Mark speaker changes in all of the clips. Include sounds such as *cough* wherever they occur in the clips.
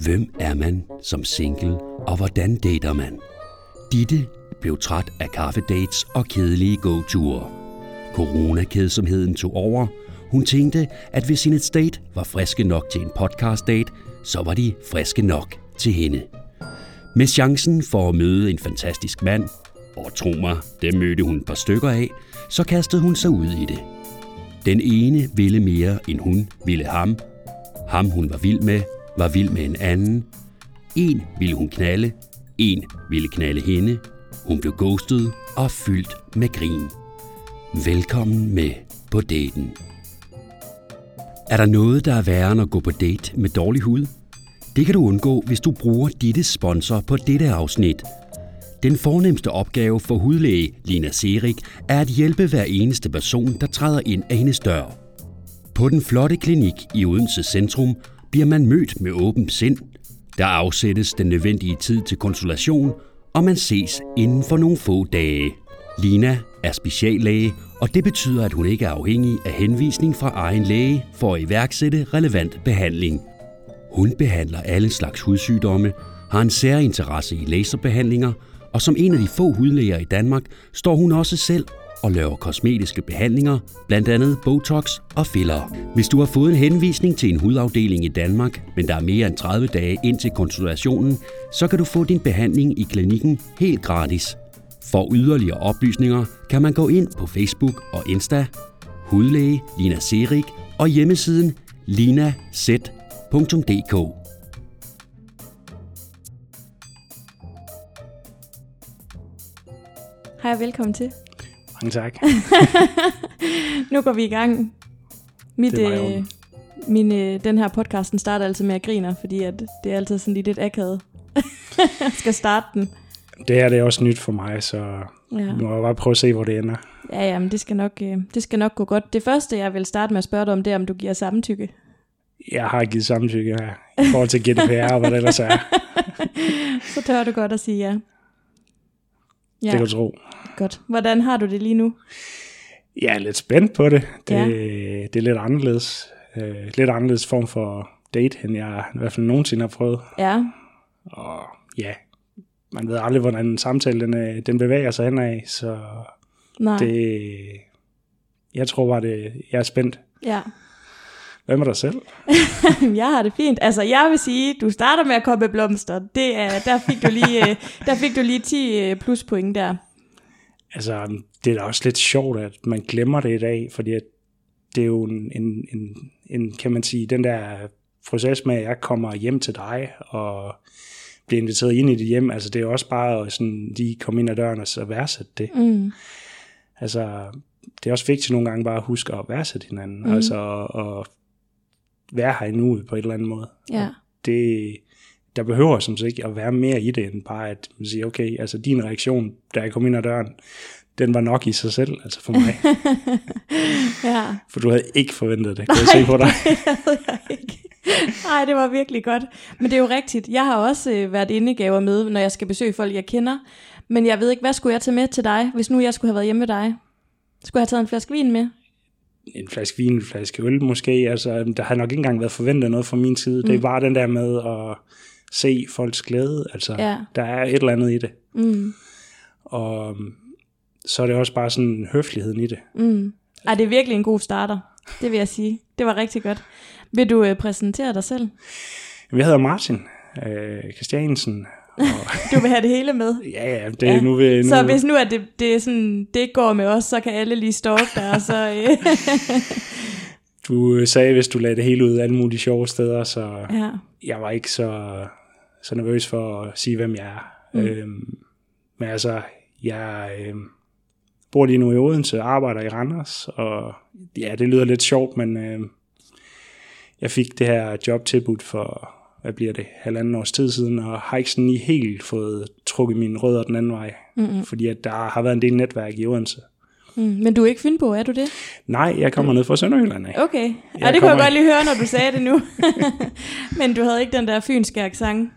Speaker 1: Hvem er man som single, og hvordan dater man? Ditte blev træt af kaffedates og kedelige gåture. Coronakedsomheden tog over. Hun tænkte, at hvis hendes date var friske nok til en podcast-date, så var de friske nok til hende. Med chancen for at møde en fantastisk mand, og tro mig, det mødte hun et par stykker af, så kastede hun sig ud i det. Den ene ville mere, end hun ville ham. Ham, hun var vild med, var vild med en anden. En ville hun knalde, en ville knalde hende. Hun blev ghostet og fyldt med grin. Velkommen med på daten. Er der noget, der er værre end at gå på date med dårlig hud? Det kan du undgå, hvis du bruger ditte sponsor på dette afsnit. Den fornemmeste opgave for hudlæge Lina Serik er at hjælpe hver eneste person, der træder ind af hendes dør. På den flotte klinik i Odense Centrum bliver man mødt med åbent sind. Der afsættes den nødvendige tid til konsultation, og man ses inden for nogle få dage. Lina er speciallæge, og det betyder, at hun ikke er afhængig af henvisning fra egen læge for at iværksætte relevant behandling. Hun behandler alle slags hudsygdomme, har en særinteresse i laserbehandlinger, og som en af de få hudlæger i Danmark står hun også selv og laver kosmetiske behandlinger, blandt andet Botox og filler. Hvis du har fået en henvisning til en hudafdeling i Danmark, men der er mere end 30 dage ind til konsultationen, så kan du få din behandling i klinikken helt gratis. For yderligere oplysninger kan man gå ind på Facebook og Insta, hudlæge Lina Serik og hjemmesiden linaz.dk.
Speaker 2: Hej og velkommen til.
Speaker 3: Mange tak. *laughs*
Speaker 2: nu går vi i gang. Mit,
Speaker 3: Det i
Speaker 2: øh, min, øh, den her podcasten starter altid med at griner, fordi at det er altid sådan lige lidt akavet. *laughs* skal starte den.
Speaker 3: Det her det er også nyt for mig, så
Speaker 2: Ja,
Speaker 3: nu må jeg bare prøve at se, hvor det ender.
Speaker 2: ja, ja men det skal, nok, øh, det skal nok gå godt. Det første, jeg vil starte med at spørge dig om, det er, om du giver samtykke.
Speaker 3: Jeg har givet samtykke her, i forhold til GDPR og hvad det ellers er. *laughs*
Speaker 2: Så tør du godt at sige ja. Ja,
Speaker 3: Det kan du tro.
Speaker 2: Godt. Hvordan har du det lige nu?
Speaker 3: Jeg er lidt spændt på det. Det,
Speaker 2: Ja.
Speaker 3: det er lidt anderledes. Uh, lidt anderledes form for date, end jeg i hvert fald nogensinde har prøvet.
Speaker 2: Ja,
Speaker 3: Og ja, man ved aldrig, hvordan en samtale den, øh, den bevæger sig henad, så
Speaker 2: nej.
Speaker 3: det... Jeg tror bare, det, jeg er spændt.
Speaker 2: Ja.
Speaker 3: Hvad med dig selv? *laughs*
Speaker 2: jeg har det fint. Altså, jeg vil sige, du starter med at komme med blomster. Det er, der, fik du lige, øh, der fik du lige 10 øh, pluspoint der.
Speaker 3: Altså, det er da også lidt sjovt, at man glemmer det i dag, fordi at det er jo en, en, en, en, kan man sige, den der proces med, at jeg kommer hjem til dig og bliver inviteret ind i dit hjem, altså det er jo også bare at sådan, lige komme ind ad døren og så værdsætte det.
Speaker 2: Mm.
Speaker 3: Altså, det er også vigtigt nogle gange bare at huske at værdsætte hinanden, mm. altså at være her i nuet på et eller andet måde.
Speaker 2: Ja.
Speaker 3: Det, der behøver som sagt ikke at være mere i det, end bare at man siger, okay, altså din reaktion, da jeg kom ind ad døren, den var nok i sig selv, altså for mig. *laughs*
Speaker 2: ja.
Speaker 3: For du havde ikke forventet det, kan jeg se på dig. *laughs*
Speaker 2: Nej, det var virkelig godt. Men det er jo rigtigt. Jeg har også øh, været indegaver med, når jeg skal besøge folk, jeg kender. Men jeg ved ikke, hvad skulle jeg tage med til dig, hvis nu jeg skulle have været hjemme med dig? Skulle jeg have taget en flaske vin med?
Speaker 3: En flaske vin, en flaske øl måske, altså der har nok ikke engang været forventet noget fra min side. Mm. Det bare den der med at se folks glæde, altså
Speaker 2: Ja.
Speaker 3: der er et eller andet i det.
Speaker 2: Mm.
Speaker 3: Og øhm, så er det også bare sådan høfligheden i det.
Speaker 2: Mm. Ej, det er virkelig en god starter. Det vil jeg sige. Det var rigtig godt. Vil du øh, præsentere dig selv?
Speaker 3: Jeg hedder Martin øh, Christiansen, og *laughs*
Speaker 2: Du vil have det hele med.
Speaker 3: ja, ja, det er nu ved nu.
Speaker 2: Så hvis nu at det, det, er sådan, det går med os, så kan alle lige stalke dig, og så... Øh, *laughs*
Speaker 3: Du sagde, hvis du lagde det hele ud alle mulige sjove steder, så
Speaker 2: ja.
Speaker 3: jeg var ikke så, så nervøs for at sige, hvem jeg er.
Speaker 2: Mm.
Speaker 3: Mm. Øhm, men altså, jeg øhm, bor lige nu i Odense, arbejder i Randers, og ja, det lyder lidt sjovt, men øhm, jeg fik det her job tilbudt for, hvad bliver det, halvanden års tid siden, og har ikke sådan lige helt fået trukket mine rødder den anden vej,
Speaker 2: Mm-mm.
Speaker 3: fordi at der har været en del netværk i Odense.
Speaker 2: Mm. Men du er ikke Fynbo, er du det?
Speaker 3: Nej, jeg kommer ned fra Sønderjylland.
Speaker 2: Okay. Ja, det kunne jeg
Speaker 3: kommer-
Speaker 2: godt lige høre, når du sagde det nu. *laughs* Men du havde ikke den der fynske accent.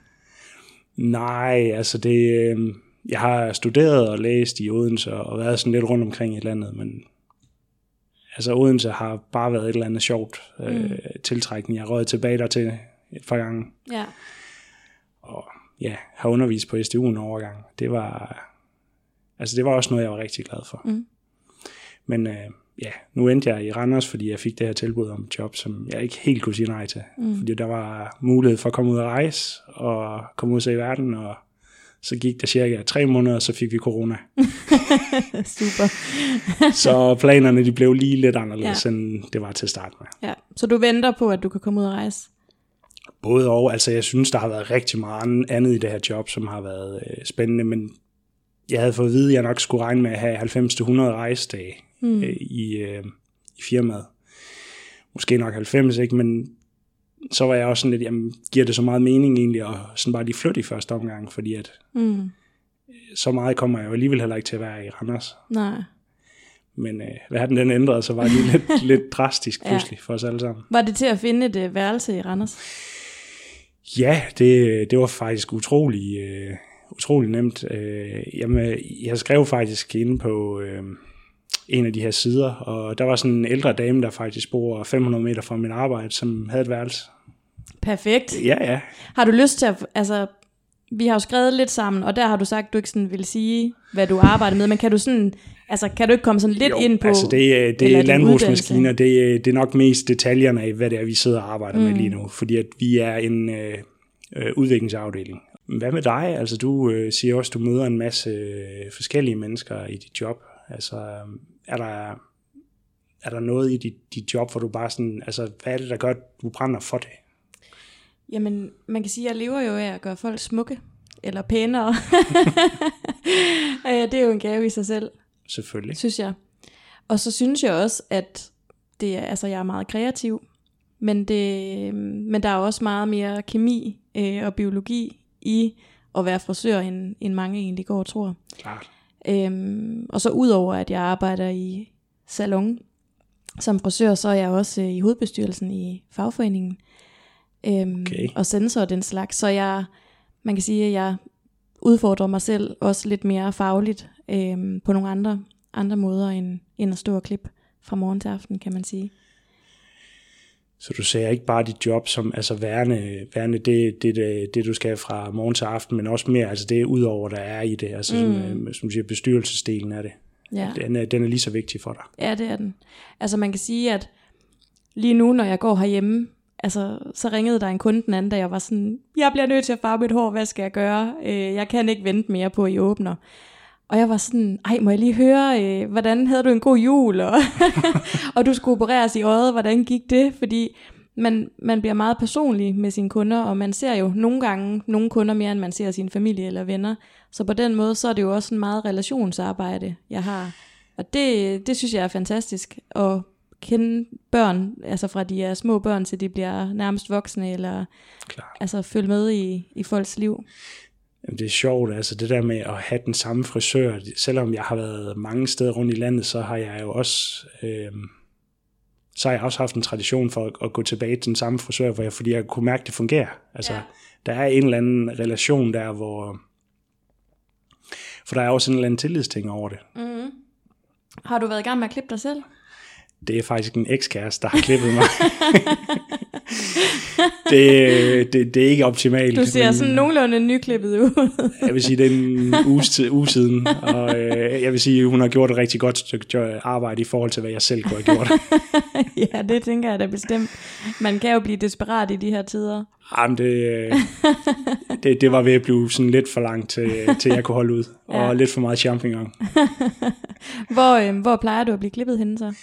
Speaker 3: Nej, altså det, øh, jeg har studeret og læst i Odense og været sådan lidt rundt omkring i landet, men altså Odense har bare været et eller andet sjovt øh,
Speaker 2: Mm.
Speaker 3: tiltrækning. Jeg rød tilbage der til et par gange.
Speaker 2: Ja.
Speaker 3: og ja, have undervist på SDU en overgang, det var, altså det var også noget, jeg var rigtig glad for.
Speaker 2: Mm.
Speaker 3: Men øh, ja, nu endte jeg i Randers, fordi jeg fik det her tilbud om et job, som jeg ikke helt kunne sige nej til. Mm. Fordi der var mulighed for at komme ud og rejse, og komme ud og se verden, og så gik der cirka tre måneder, og så fik vi corona. *laughs*
Speaker 2: Super. *laughs*
Speaker 3: så planerne de blev lige lidt anderledes, ja. end det var til at starte med.
Speaker 2: Ja, så du venter på, at du kan komme ud og rejse?
Speaker 3: Både og, altså jeg synes, der har været rigtig meget andet i det her job, som har været øh, spændende, men jeg havde fået at vide, at jeg nok skulle regne med at have 90-100 rejsedage mm. øh, i, øh, i firmaet. Måske nok 90, ikke? men så var jeg også sådan lidt, jamen, giver det så meget mening egentlig at sådan bare lige flytte i første omgang, fordi at
Speaker 2: Mm.
Speaker 3: så meget kommer jeg jo alligevel heller ikke til at være i Randers.
Speaker 2: Nej.
Speaker 3: Men øh, verden den ændrede, så var det lidt, *laughs* lidt drastisk
Speaker 2: Ja.
Speaker 3: pludselig for os alle sammen.
Speaker 2: Var det til at finde et øh, værelse i Randers?
Speaker 3: Ja, det, det var faktisk utrolig, øh, utrolig nemt. Øh, jamen, jeg skrev faktisk inde på øh, en af de her sider, og der var sådan en ældre dame, der faktisk bor 500 meter fra mit arbejde, som havde et værelse.
Speaker 2: Perfekt.
Speaker 3: Ja, ja.
Speaker 2: Har du lyst til at, altså, vi har jo skrevet lidt sammen, og der har du sagt, at du ikke sådan vil sige, hvad du arbejder med, men kan du sådan, altså, kan du ikke komme sådan lidt
Speaker 3: jo,
Speaker 2: ind på,
Speaker 3: altså det, er- det er landbrugsmaskiner, det, er- det er nok mest detaljerne af, hvad det er, vi sidder og arbejder mm. med lige nu, fordi at vi er en øh, øh, udviklingsafdeling. Hvad med dig? Altså du øh, siger også, at du møder en masse øh, forskellige mennesker i dit job. Altså er der, er der noget i dit, dit job, hvor du bare sådan, altså hvad er det, der gør, at du brænder for det?
Speaker 2: Jamen, man kan sige, at jeg lever jo af at gøre folk smukke, eller pænere. *laughs* Øh, det er jo en gave i sig selv,
Speaker 3: Selvfølgelig.
Speaker 2: synes jeg. Og så synes jeg også, at det er, altså, jeg er meget kreativ, men, det, men der er også meget mere kemi øh, og biologi i at være frisør, end, end mange egentlig går og tror.
Speaker 3: Klart.
Speaker 2: Øhm, og så udover at jeg arbejder i salon som frisør, så er jeg også øh, i hovedbestyrelsen i fagforeningen. Øhm,
Speaker 3: Okay.
Speaker 2: Og sensor og den slags. Så jeg, man kan sige, at jeg udfordrer mig selv også lidt mere fagligt øhm, på nogle andre, andre måder end, end at stå og klippe fra morgen til aften, kan man sige.
Speaker 3: Så du ser ikke bare dit job som altså værende, værende det, det, det, det, du skal fra morgen til aften, men også mere, altså det udover, der er i det, altså mm. som, øh, som du siger, bestyrelsesdelen af det.
Speaker 2: Ja.
Speaker 3: Den er, den er lige så vigtig for dig.
Speaker 2: Ja, det er den. Altså man kan sige, at lige nu, når jeg går herhjemme, altså, så ringede der en kunde den anden, da jeg var sådan, jeg bliver nødt til at farve mit hår, hvad skal jeg gøre? Øh, jeg kan ikke vente mere på, at I åbner. Og jeg var sådan, ej, må jeg lige høre, øh, hvordan havde du en god jul? Og, *laughs* og du skulle opereres i øjet, hvordan gik det? Fordi man, man bliver meget personlig med sine kunder, og man ser jo nogle gange nogle kunder mere, end man ser sin familie eller venner. Så på den måde, så er det jo også en meget relationsarbejde, jeg har. Og det, det synes jeg er fantastisk, at kende børn, altså fra de er små børn, til de bliver nærmest voksne, eller
Speaker 3: Klart.
Speaker 2: altså følge med i, i folks liv.
Speaker 3: Jamen, det er sjovt, altså det der med at have den samme frisør, selvom jeg har været mange steder rundt i landet, så har jeg jo også, øh, så har jeg også haft en tradition for at, at gå tilbage til den samme frisør, hvor jeg, fordi jeg kunne mærke, at det fungerer. Altså,
Speaker 2: Ja.
Speaker 3: der er en eller anden relation der, hvor, for der er også en eller anden tillidsting over det.
Speaker 2: Mm-hmm. Har du været i gang med at klippe dig selv?
Speaker 3: Det er faktisk en ekskæreste, der har klippet mig. *laughs* det, det, det er ikke optimalt.
Speaker 2: Du ser
Speaker 3: men-
Speaker 2: sådan nogenlunde nyklippet ud. *laughs*
Speaker 3: Jeg vil sige, det er en uge siden, og øh, jeg vil sige, hun har gjort et rigtig godt stykke arbejde i forhold til, hvad jeg selv kunne have gjort. *laughs*
Speaker 2: ja, det tænker jeg da bestemt. Man kan jo blive desperat i de her tider.
Speaker 3: Jamen, det, øh, det, det var ved at blive sådan lidt for langt, til, til jeg kunne holde ud, og
Speaker 2: Ja.
Speaker 3: lidt for meget champignon.
Speaker 2: Hvor, øh, hvor plejer du at blive klippet henne så?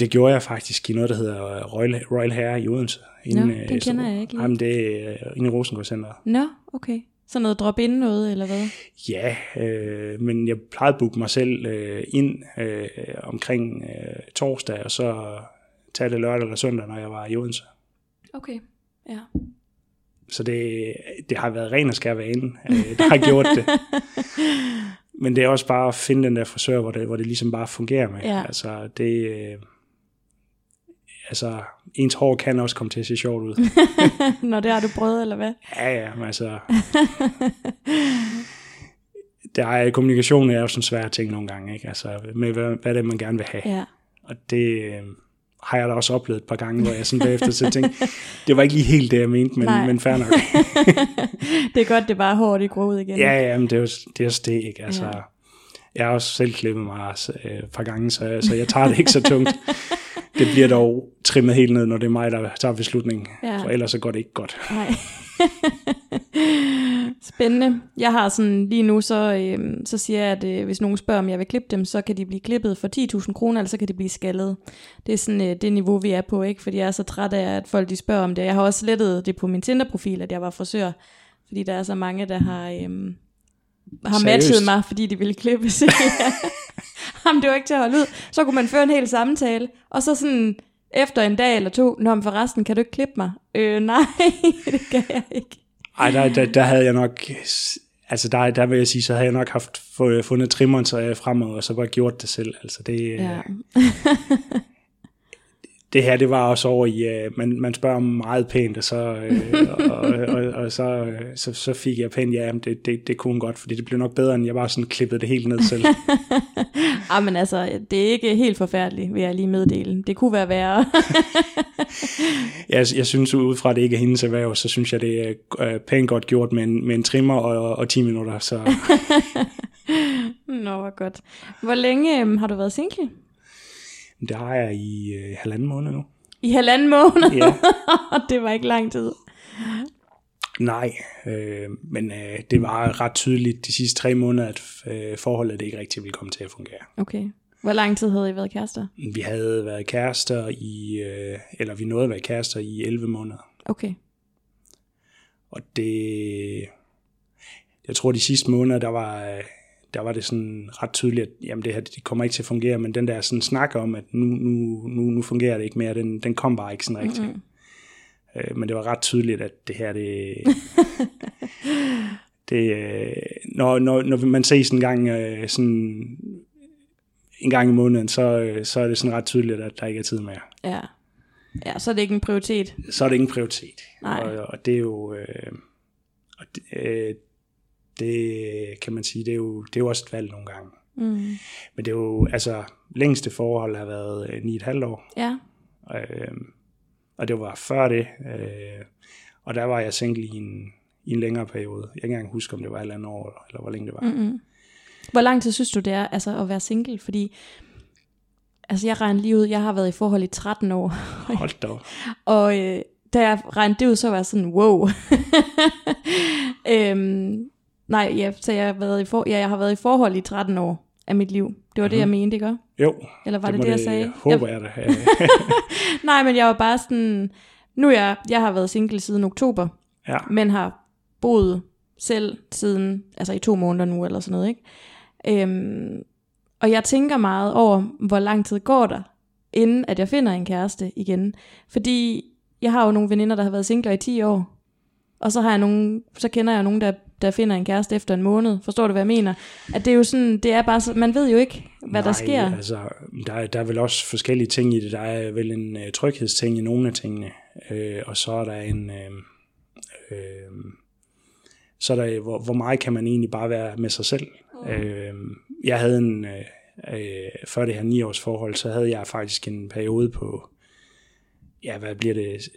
Speaker 3: Det gjorde jeg faktisk i noget, der hedder Royal, Royal Hair i Odense.
Speaker 2: Nå,
Speaker 3: øh,
Speaker 2: den
Speaker 3: så-
Speaker 2: kender jeg ikke.
Speaker 3: Jamen, det er øh, inde i Rosengård Center.
Speaker 2: Nå, okay. Så noget drop ind noget, eller hvad?
Speaker 3: Ja, øh, men jeg plejede at booke mig selv øh, ind øh, omkring øh, torsdag, og så tage det lørdag eller søndag, når jeg var i Odense.
Speaker 2: Okay, ja.
Speaker 3: Så det, det har været ren og skær vane, øh, der har gjort det. *laughs* Men det er også bare at finde den der frisør, hvor det, hvor det ligesom bare fungerer med.
Speaker 2: Ja.
Speaker 3: Altså, det, øh, altså, ens hår kan også komme til at se sjovt ud. *laughs*
Speaker 2: Nå, det har du prøvet, eller hvad?
Speaker 3: Ja, ja, men altså... Der er, kommunikation er jo sådan en svær ting nogle gange, ikke? Altså, med hvad, hvad det er, man gerne vil have.
Speaker 2: Ja.
Speaker 3: Og det, øh, har jeg da også oplevet et par gange, hvor jeg sådan bagefter så tænkte, det var ikke lige helt det, jeg mente, men,
Speaker 2: Nej.
Speaker 3: men fair nok. *laughs*
Speaker 2: det er godt, det er bare hårdt, det går ud igen.
Speaker 3: Ja, ja, men det er jo det, er også det ikke? Altså,
Speaker 2: Ja.
Speaker 3: Jeg har også selv klippet mig øh, et par gange, så, så jeg tager det ikke så tungt. Det bliver dog trimmet helt ned, når det er mig, der tager beslutningen.
Speaker 2: Ja.
Speaker 3: For ellers så går det ikke godt.
Speaker 2: Nej. *laughs* Spændende. Jeg har sådan lige nu, så, øh, så siger jeg, at øh, hvis nogen spørger, om jeg vil klippe dem, så kan de blive klippet for 10.000 kroner, eller så kan de blive skaldet. Det er sådan øh, det niveau, vi er på, ikke? Fordi jeg er så træt af, at folk de spørger om det. Jeg har også slettet det på min Tinder-profil, at jeg var frisør, fordi der er så mange, der har, øh, har
Speaker 3: Seriøst?
Speaker 2: matchet mig, fordi de ville klippes. *laughs* Jamen, det var ikke til at holde ud. Så kunne man føre en hel samtale, og så sådan efter en dag eller to, Nå, men forresten, kan du ikke klippe mig? Øh, *laughs* nej, det kan jeg ikke.
Speaker 3: Ej, der, der, der havde jeg nok... Altså, der, der vil jeg sige, så havde jeg nok haft fu- fundet trimmeren så fremad, og så bare gjort det selv. Altså, det,
Speaker 2: Ja. *laughs*
Speaker 3: det her, det var også over i, uh, man, man spørger meget pænt, og så, uh, og, og, og så, uh, så, så fik jeg pænt, ja, men det, det, det kunne hun godt, fordi det blev nok bedre, end jeg bare sådan klippede det helt ned selv. *laughs*
Speaker 2: Ah, men altså, det er ikke helt forfærdeligt, vil jeg lige meddele. Det kunne være værre. *laughs*
Speaker 3: jeg, jeg synes, ud fra det ikke er hendes erhverv, så synes jeg, det er uh, pænt godt gjort med en, med en trimmer og, og 10 minutter, så *laughs*
Speaker 2: Nå, hvor godt. Hvor længe øhm, har du været single?
Speaker 3: Det har jeg i uh, halvanden måned nu.
Speaker 2: I halvanden måned?
Speaker 3: Ja. *laughs*
Speaker 2: det var ikke lang tid.
Speaker 3: Nej, øh, men øh, det var ret tydeligt de sidste tre måneder, at øh, forholdet ikke rigtig ville komme til at fungere.
Speaker 2: Okay. Hvor lang tid havde I været kærester?
Speaker 3: Vi havde været kærester i, øh, eller vi nåede at være kærester i 11 måneder.
Speaker 2: Okay.
Speaker 3: Og det, jeg tror de sidste måneder, der var, øh, der var det sådan ret tydeligt, at jamen det her det kommer ikke til at fungere, men den der sådan snak om, at nu, nu, nu, nu fungerer det ikke mere, den, den kom bare ikke sådan rigtigt. Mm-hmm. Øh, men det var ret tydeligt, at det her, det... *laughs* det øh, når, når, når man ses en gang, øh, sådan, en gang i måneden, så, øh, så er det sådan ret tydeligt, at der ikke er tid mere.
Speaker 2: Ja. Ja, så er det ikke en prioritet.
Speaker 3: Så er det ingen prioritet.
Speaker 2: Nej.
Speaker 3: Og, og det er jo... Øh, og det, øh, det kan man sige, det er jo, det er jo også et valg nogle gange.
Speaker 2: Mm.
Speaker 3: Men det er jo, altså, længste forhold har været øh, 9,5 år.
Speaker 2: Ja.
Speaker 3: Øh, og det var før det. Øh, og der var jeg single i en, i en længere periode. Jeg kan ikke engang huske, om det var et eller andet år, eller hvor længe det var.
Speaker 2: Mm-mm. Hvor lang tid synes du, det er altså, at være single? Fordi altså, jeg regner lige ud, jeg har været i forhold i 13 år. *laughs*
Speaker 3: Hold da.
Speaker 2: Og øh, da jeg regnede det ud, så var jeg sådan, wow. *laughs* øhm, nej, ja, så jeg har, været i for, ja, jeg har været i forhold i 13 år af mit liv. Det var mm-hmm. det, jeg mente, ikke?
Speaker 3: Jo,
Speaker 2: Eller var det
Speaker 3: må
Speaker 2: det, jeg sagde?
Speaker 3: håber jeg da. *laughs* Øh,
Speaker 2: Nej, men jeg var bare sådan, nu er jeg, jeg har været single siden oktober,
Speaker 3: ja.
Speaker 2: men har boet selv siden, altså i to måneder nu, eller sådan noget, ikke? Øhm, og jeg tænker meget over, hvor lang tid går der, inden at jeg finder en kæreste igen. Fordi jeg har jo nogle veninder, der har været singler i 10 år. Og så har jeg nogle, så kender jeg nogen, der, der finder en kæreste efter en måned. Forstår du, hvad jeg mener? At det er jo sådan, det er bare man ved jo ikke, hvad der
Speaker 3: Nej,
Speaker 2: sker.
Speaker 3: altså, der, er- der er vel også forskellige ting i det. Der er vel en uh, tryghedsting i nogle af tingene, øh, og så er der en... Øh, øh, så er der, hvor, hvor meget kan man egentlig bare være med sig selv? Mm. Øh, jeg havde en... Øh, øh, før det her ni års forhold, så havde jeg faktisk en periode på, ja, hvad bliver det,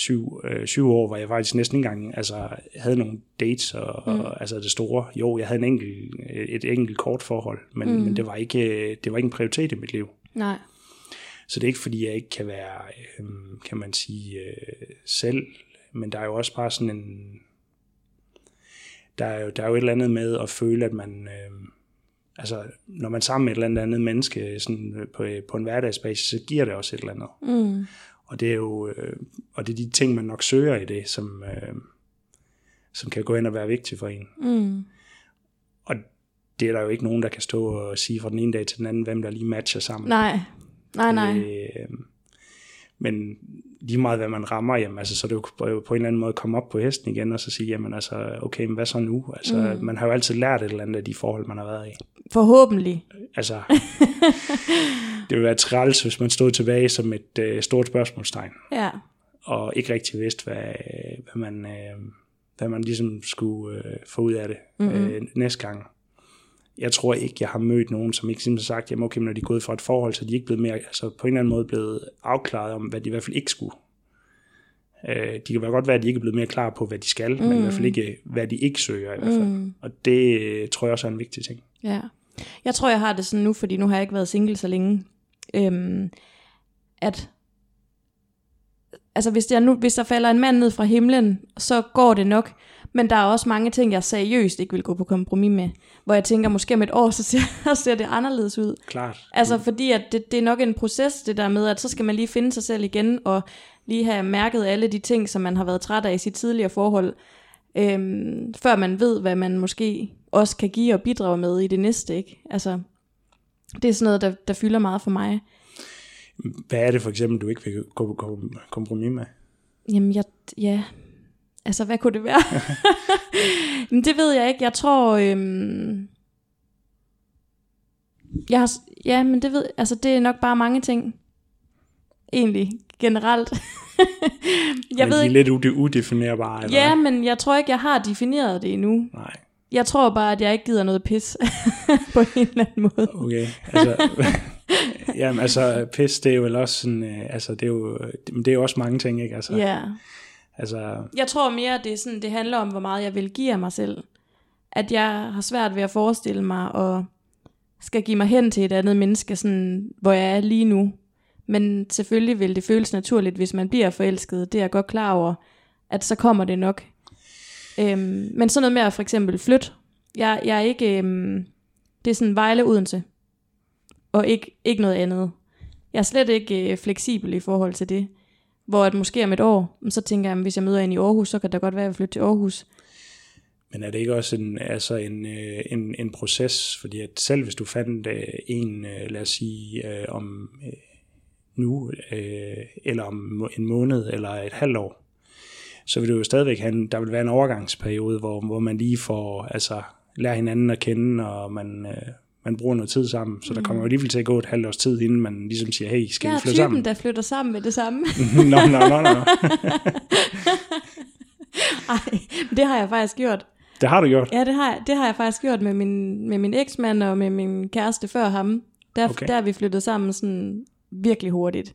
Speaker 3: syv, øh, syv år, hvor jeg faktisk næsten ikke engang altså, havde nogle dates, og, mm. og, altså det store. Jo, jeg havde en enkelt, et enkelt kort forhold, men, mm. men det, var ikke, det var ikke en prioritet i mit liv.
Speaker 2: Nej.
Speaker 3: Så det er ikke, fordi jeg ikke kan være, øh, kan man sige, øh, selv, men der er jo også bare sådan en, der er jo, der er jo et eller andet med at føle, at man, øh, altså når man er sammen med et eller andet menneske sådan øh, på, på en hverdagsbasis, så giver det også et eller andet.
Speaker 2: Mm.
Speaker 3: Og det er jo, øh, og det er de ting, man nok søger i det, som, øh, som kan gå ind og være vigtige for en.
Speaker 2: Mm.
Speaker 3: Og det er der jo ikke nogen, der kan stå og sige fra den ene dag til den anden, hvem der lige matcher sammen.
Speaker 2: Nej. Nej, nej.
Speaker 3: Øh, men lige meget hvad man rammer, jamen, altså, så er det jo på, på en eller anden måde at komme op på hesten igen, og så sige, jamen altså, okay, men hvad så nu? Altså, mm. man har jo altid lært et eller andet af de forhold, man har været i.
Speaker 2: Forhåbentlig.
Speaker 3: Altså, *laughs* det ville være træls, hvis man stod tilbage som et øh, stort spørgsmålstegn,
Speaker 2: Ja.
Speaker 3: og ikke rigtig vidste, hvad, hvad, man, øh, hvad man ligesom skulle øh, få ud af det mm-hmm. øh, næste gang. Jeg tror ikke, jeg har mødt nogen, som ikke simpelthen sagt, jamen okay, når de er gået fra et forhold, så de er ikke blevet mere, altså på en eller anden måde blevet afklaret om, hvad de i hvert fald ikke skulle. Øh, de kan godt være, at de ikke er blevet mere klar på, hvad de skal, mm. men i hvert fald ikke, hvad de ikke søger i hvert fald. Mm. Og det øh, tror jeg også er en vigtig ting.
Speaker 2: Ja. Jeg tror, jeg har det sådan nu, fordi nu har jeg ikke været single så længe, øhm, at altså hvis der, nu, hvis der falder en mand ned fra himlen, så går det nok. Men der er også mange ting, jeg seriøst ikke vil gå på kompromis med. Hvor jeg tænker, måske om et år, så ser, *laughs* ser det anderledes ud.
Speaker 3: Klart.
Speaker 2: Altså fordi, at det, det er nok en proces, det der med, at så skal man lige finde sig selv igen, og lige have mærket alle de ting, som man har været træt af i sit tidligere forhold, øhm, før man ved, hvad man måske også kan give og bidrage med i det næste. Ikke? Altså, det er sådan noget, der, der fylder meget for mig.
Speaker 3: Hvad er det for eksempel, du ikke vil gå på kompromis med?
Speaker 2: Jamen, jeg, ja, altså hvad kunne det være? *laughs* Jamen, det ved jeg ikke. Jeg tror, øhm, jeg har, ja, men det ved, altså det er nok bare mange ting. Egentlig, generelt. *laughs*
Speaker 3: jeg men ved er ikke, lidt udefinerbare,
Speaker 2: eller Ja, men jeg tror ikke, jeg har defineret det endnu.
Speaker 3: Nej.
Speaker 2: Jeg tror bare, at jeg ikke gider noget pis *laughs* på en eller anden måde.
Speaker 3: Okay, altså, jamen, altså pis, det er jo vel også sådan, øh, altså det er jo, det er jo også mange ting, ikke? Altså,
Speaker 2: ja.
Speaker 3: Altså...
Speaker 2: Jeg tror mere, at det, er sådan, det handler om, hvor meget jeg vil give af mig selv. At jeg har svært ved at forestille mig, og skal give mig hen til et andet menneske, sådan, hvor jeg er lige nu. Men selvfølgelig vil det føles naturligt, hvis man bliver forelsket. Det er jeg godt klar over, at så kommer det nok. Øhm, men sådan noget med at for eksempel flytte. Jeg, jeg er ikke... Øhm, det er sådan Vejle Odense. Og ikke, ikke noget andet. Jeg er slet ikke øh, fleksibel i forhold til det. Hvor at måske om et år, så tænker jeg, at hvis jeg møder en i Aarhus, så kan det godt være, at jeg flytter til Aarhus.
Speaker 3: Men er det ikke også en, altså en, øh, en, en proces? Fordi at selv hvis du fandt øh, en, øh, lad os sige, om nu, eller om en måned, eller et halvt år, så vil det jo stadigvæk have en, der vil være en overgangsperiode, hvor, hvor man lige får, altså, lærer hinanden at kende, og man, man bruger noget tid sammen. Så der kommer jo alligevel til at gå et halvt års tid, inden man ligesom siger, hey, skal
Speaker 2: vi
Speaker 3: flytte sammen?
Speaker 2: Jeg er der flytter sammen med det samme. *laughs* *laughs*
Speaker 3: nå, nå, nå, nå.
Speaker 2: Ej, det har jeg faktisk gjort.
Speaker 3: Det har du gjort?
Speaker 2: Ja, det har det har jeg faktisk gjort med min, med min eksmand og med min kæreste før ham. Der, okay. der er vi flyttet sammen sådan virkelig hurtigt.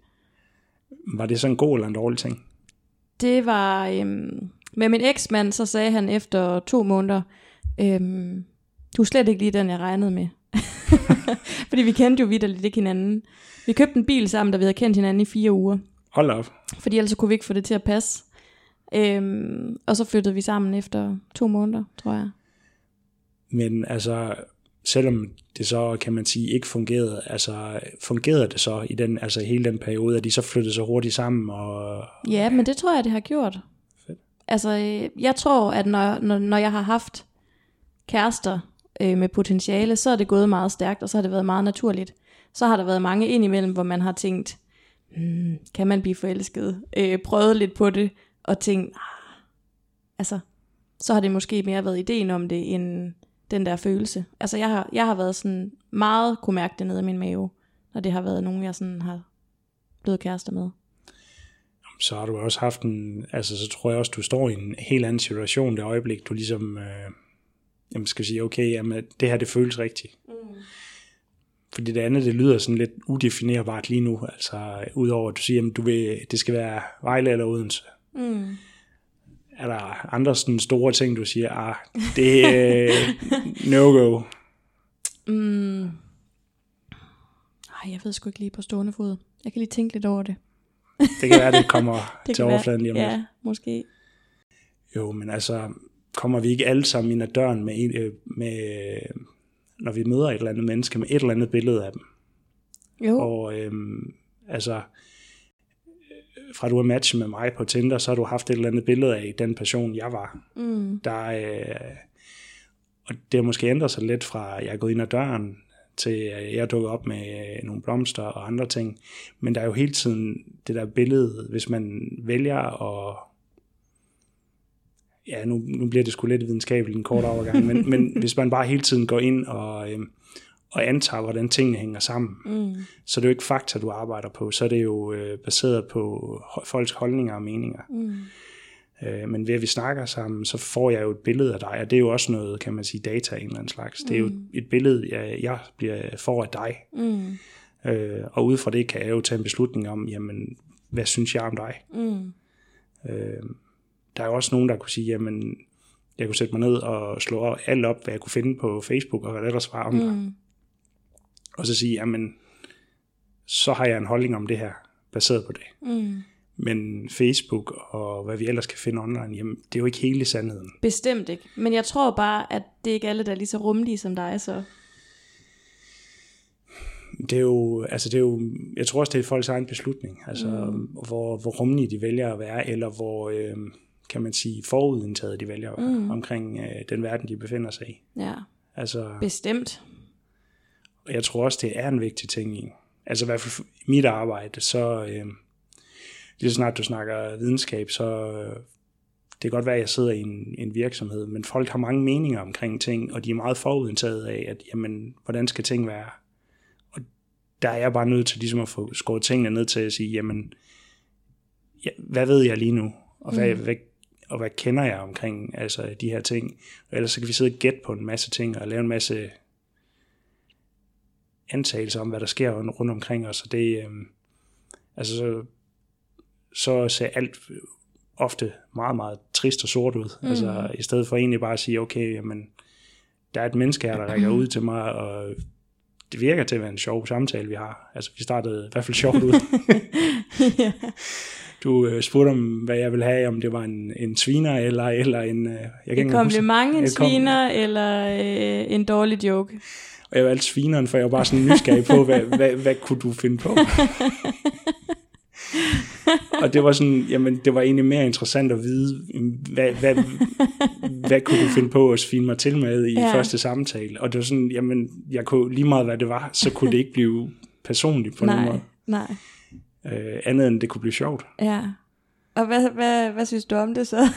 Speaker 3: Var det så en god eller en dårlig ting?
Speaker 2: Det var... Øhm, med min eksmand, så sagde han efter to måneder, øhm, du er slet ikke lige den, jeg regnede med. *laughs* Fordi vi kendte jo vidderligt ikke hinanden. Vi købte en bil sammen, da vi havde kendt hinanden i fire uger.
Speaker 3: Hold op.
Speaker 2: Fordi ellers kunne vi ikke få det til at passe. Øhm, og så flyttede vi sammen efter to måneder, tror jeg.
Speaker 3: Men altså, selvom det så, kan man sige, ikke fungerede, altså fungerede det så i den, altså hele den periode, at de så flyttede så hurtigt sammen? Og...
Speaker 2: Ja, men det tror jeg, det har gjort. Fedt. Altså, jeg tror, at når, når, når jeg har haft kærester øh, med potentiale, så er det gået meget stærkt, og så har det været meget naturligt. Så har der været mange indimellem, hvor man har tænkt, hmm, kan man blive forelsket? Øh, prøvet lidt på det, og tænkt, ah, altså, så har det måske mere været ideen om det, end den der følelse. Altså jeg har, jeg har været sådan meget kunne mærke det nede i min mave, når det har været nogen, jeg sådan har blevet kærester med.
Speaker 3: Så har du også haft en, altså så tror jeg også, du står i en helt anden situation det øjeblik, du ligesom, øh, jamen skal sige, okay, jamen det her det føles rigtigt. Mm. Fordi det andet, det lyder sådan lidt udefinerbart lige nu, altså udover at du siger, at du vil, det skal være Vejle eller Odense. Mm er der andre sådan store ting, du siger, ah, det er no-go?
Speaker 2: Mm. Ej, jeg ved sgu ikke lige på stående fod. Jeg kan lige tænke lidt over det.
Speaker 3: det kan være, det kommer *laughs* det til overfladen lige om
Speaker 2: Ja, måske.
Speaker 3: Jo, men altså, kommer vi ikke alle sammen ind ad døren med, øh, med, når vi møder et eller andet menneske, med et eller andet billede af dem?
Speaker 2: Jo.
Speaker 3: Og øhm, altså, fra du har matchet med mig på Tinder, så har du haft et eller andet billede af den person, jeg var. Mm. Der, øh, og det har måske ændret sig lidt fra, at jeg er gået ind ad døren, til at jeg dukker op med nogle blomster og andre ting. Men der er jo hele tiden det der billede, hvis man vælger at ja, nu, nu bliver det sgu lidt videnskabeligt en kort overgang, men, men *laughs* hvis man bare hele tiden går ind og, øh, og antager, hvordan tingene hænger sammen. Mm. Så det er jo ikke fakta, du arbejder på, så er det jo øh, baseret på folks holdninger og meninger. Mm. Øh, men ved at vi snakker sammen, så får jeg jo et billede af dig, og det er jo også noget, kan man sige, data af en eller anden slags. Mm. Det er jo et billede, jeg, jeg bliver, får af dig.
Speaker 2: Mm.
Speaker 3: Øh, og ud fra det kan jeg jo tage en beslutning om, jamen, hvad synes jeg om dig?
Speaker 2: Mm.
Speaker 3: Øh, der er også nogen, der kunne sige, jamen, jeg kunne sætte mig ned og slå alt op, hvad jeg kunne finde på Facebook, og hvad der ellers var om dig.
Speaker 2: Mm.
Speaker 3: Og så sige, jamen, så har jeg en holdning om det her, baseret på det.
Speaker 2: Mm.
Speaker 3: Men Facebook og hvad vi ellers kan finde online, jamen, det er jo ikke hele sandheden.
Speaker 2: Bestemt ikke. Men jeg tror bare, at det ikke alle, der er lige så rummelige som dig, så...
Speaker 3: Det er jo, altså det er jo, jeg tror også, det er folks egen beslutning, altså mm. hvor, hvor rummelige de vælger at være, eller hvor, øh, kan man sige, forudindtaget de vælger mm. omkring øh, den verden, de befinder sig i.
Speaker 2: Ja,
Speaker 3: Altså,
Speaker 2: bestemt.
Speaker 3: Og jeg tror også, det er en vigtig ting i. Altså i hvert fald i mit arbejde, så øh, lige så snart du snakker videnskab, så øh, det kan godt være, at jeg sidder i en, en virksomhed, men folk har mange meninger omkring ting, og de er meget forudindtaget af, at jamen, hvordan skal ting være? Og der er jeg bare nødt til ligesom at få skåret tingene ned til at sige, jamen, ja, hvad ved jeg lige nu? Og hvad, mm. hvad, og hvad kender jeg omkring altså, de her ting? Og ellers så kan vi sidde og gætte på en masse ting, og lave en masse antagelser om, hvad der sker rundt omkring os, og det, øh, altså, så, så ser alt ofte meget, meget trist og sort ud. Mm. Altså, i stedet for egentlig bare at sige, okay, jamen, der er et menneske her, der rækker ud til mig, og det virker til at være en sjov samtale, vi har. Altså, vi startede i hvert fald sjovt ud. *laughs* *laughs*
Speaker 2: ja.
Speaker 3: Du øh, spurgte om, hvad jeg ville have, om det var en, en sviner, eller, eller en... Øh, jeg kan
Speaker 2: Et kompliment, en
Speaker 3: et kom-
Speaker 2: sviner eller øh, en dårlig joke.
Speaker 3: Og jeg valgte svineren, for jeg var bare sådan nysgerrig på, hvad, *laughs* hvad, hvad kunne du finde på? og det var sådan, jamen, det var egentlig mere interessant at vide, hvad, hvad, hvad kunne du finde på at svine mig til med i
Speaker 2: Ja.
Speaker 3: første samtale? Og det var sådan, jamen, jeg kunne lige meget, hvad det var, så kunne det ikke blive personligt på nogen
Speaker 2: nej,
Speaker 3: måde.
Speaker 2: nej.
Speaker 3: Øh, andet end det kunne blive sjovt.
Speaker 2: Ja. Og hvad, hvad, hvad synes du om det så? *laughs*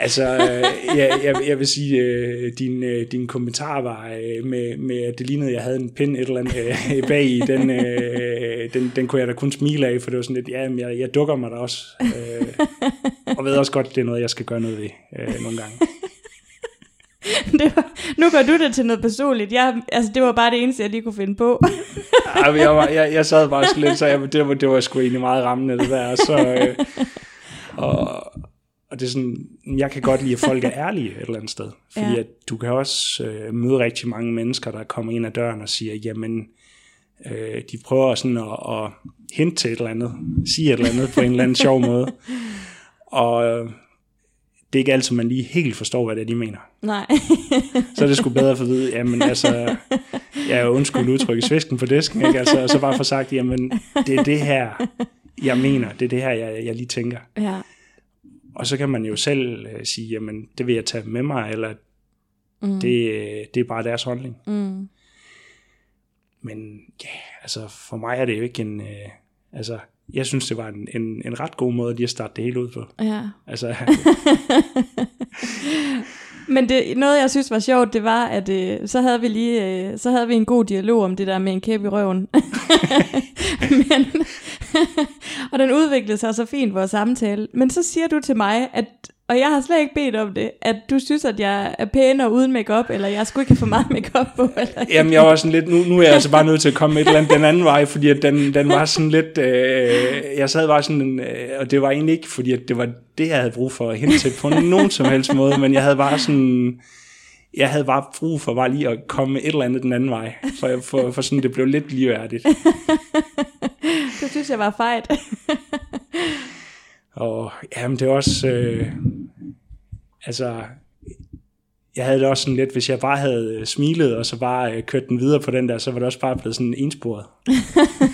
Speaker 3: Altså, øh, jeg, jeg, jeg vil sige, øh, din, øh, din kommentar var øh, med, med, at det lignede, at jeg havde en pind et eller andet øh, bag i, den, øh, den, den kunne jeg da kun smile af, for det var sådan lidt, ja, jeg, jeg dukker mig da også. Øh, og ved også godt, det er noget, jeg skal gøre noget ved øh, nogle gange.
Speaker 2: Det var, nu gør du det til noget personligt. Jeg, altså, det var bare det eneste, jeg lige kunne finde på. *laughs*
Speaker 3: Ej, jeg, var, jeg, jeg sad bare sådan lidt, så jeg, det, var, det var sgu egentlig meget rammende, det der. Så, øh, og, og det er sådan, jeg kan godt lide, at folk er ærlige et eller andet sted. Fordi
Speaker 2: Ja.
Speaker 3: ja. at du kan også øh, møde rigtig mange mennesker, der kommer ind ad døren og siger, jamen, øh, de prøver sådan at, at hente til et eller andet, sige et eller andet på en eller anden sjov måde. Og øh, det er ikke altid, man lige helt forstår, hvad det er, de mener.
Speaker 2: Nej. *laughs*
Speaker 3: Så er det sgu bedre få at vide, jamen altså, jeg er undskyld udtrykke svisken på disken, ikke? Altså, og så bare få sagt, jamen, det er det her, jeg mener, det er det her, jeg, jeg lige tænker.
Speaker 2: ja.
Speaker 3: Og så kan man jo selv øh, sige, jamen, det vil jeg tage med mig, eller
Speaker 2: Mm.
Speaker 3: det, øh, det er bare deres holdning.
Speaker 2: Mm.
Speaker 3: Men ja, altså, for mig er det jo ikke en, øh, altså, jeg synes, det var en, en, en ret god måde lige at starte det hele ud på.
Speaker 2: Ja.
Speaker 3: Altså, *laughs*
Speaker 2: Men det, noget, jeg synes var sjovt, det var, at øh, så havde vi lige øh, så havde vi en god dialog om det der med en kæp i røven. *laughs* Men, *laughs* og den udviklede sig så fint, vores samtale. Men så siger du til mig, at, og jeg har slet ikke bedt om det, at du synes, at jeg er pænere uden makeup eller jeg skulle ikke have for meget makeup på. Eller
Speaker 3: Jamen, jeg var sådan lidt, nu, nu er jeg altså bare nødt til at komme et eller andet den anden vej, fordi at den, den var sådan lidt, øh, jeg sad bare sådan, øh, og det var egentlig ikke, fordi at det var det, jeg havde brug for at hente til på nogen som helst måde, men jeg havde bare sådan, jeg havde bare brug for bare lige at komme et eller andet den anden vej, for, for, for sådan, det blev lidt ligeværdigt. *laughs*
Speaker 2: Det synes jeg var fejt. *laughs*
Speaker 3: Og jamen, det er også, øh, altså, jeg havde det også sådan lidt, hvis jeg bare havde smilet, og så bare øh, kørt den videre på den der, så var det også bare blevet sådan ensporet.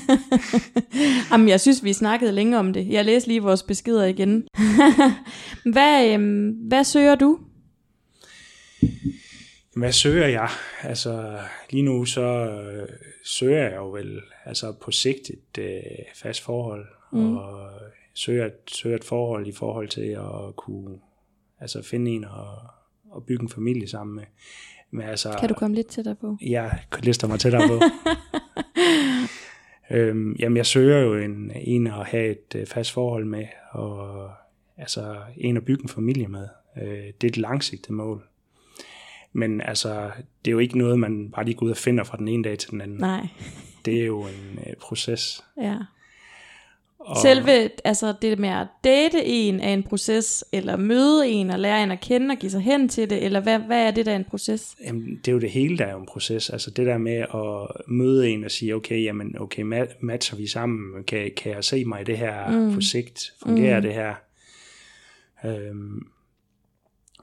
Speaker 3: *laughs*
Speaker 2: Jamen, jeg synes, vi snakkede længe om det. Jeg læste lige vores beskeder igen. *laughs* hvad, øhm, hvad søger du?
Speaker 3: Hvad søger jeg? Altså, lige nu så øh, søger jeg jo vel altså på sigt et øh, fast forhold, mm. og søger, et- søger et forhold i forhold til at kunne altså finde en og, og bygge en familie sammen med. Men altså,
Speaker 2: Kan du komme lidt tættere på?
Speaker 3: Jeg lister mig tættere på. *laughs* øhm, jamen, jeg søger jo en, en at have et øh, fast forhold med, og altså en at bygge en familie med. Øh, det er et langsigtet mål. Men altså, det er jo ikke noget, man bare lige går ud og finder fra den ene dag til den anden.
Speaker 2: Nej.
Speaker 3: Det er jo en øh, proces.
Speaker 2: Ja.
Speaker 3: Og,
Speaker 2: Selve, altså det med at date en er en proces, eller møde en og lære en at kende og give sig hen til det, eller hvad, hvad er det, der er en proces?
Speaker 3: Jamen, det er jo det hele, der er jo en proces. Altså det der med at møde en og sige, okay, jamen, okay, ma- matcher vi sammen? Kan, kan jeg se mig i det her mm. på sigt? Fungerer mm. det her? Øhm,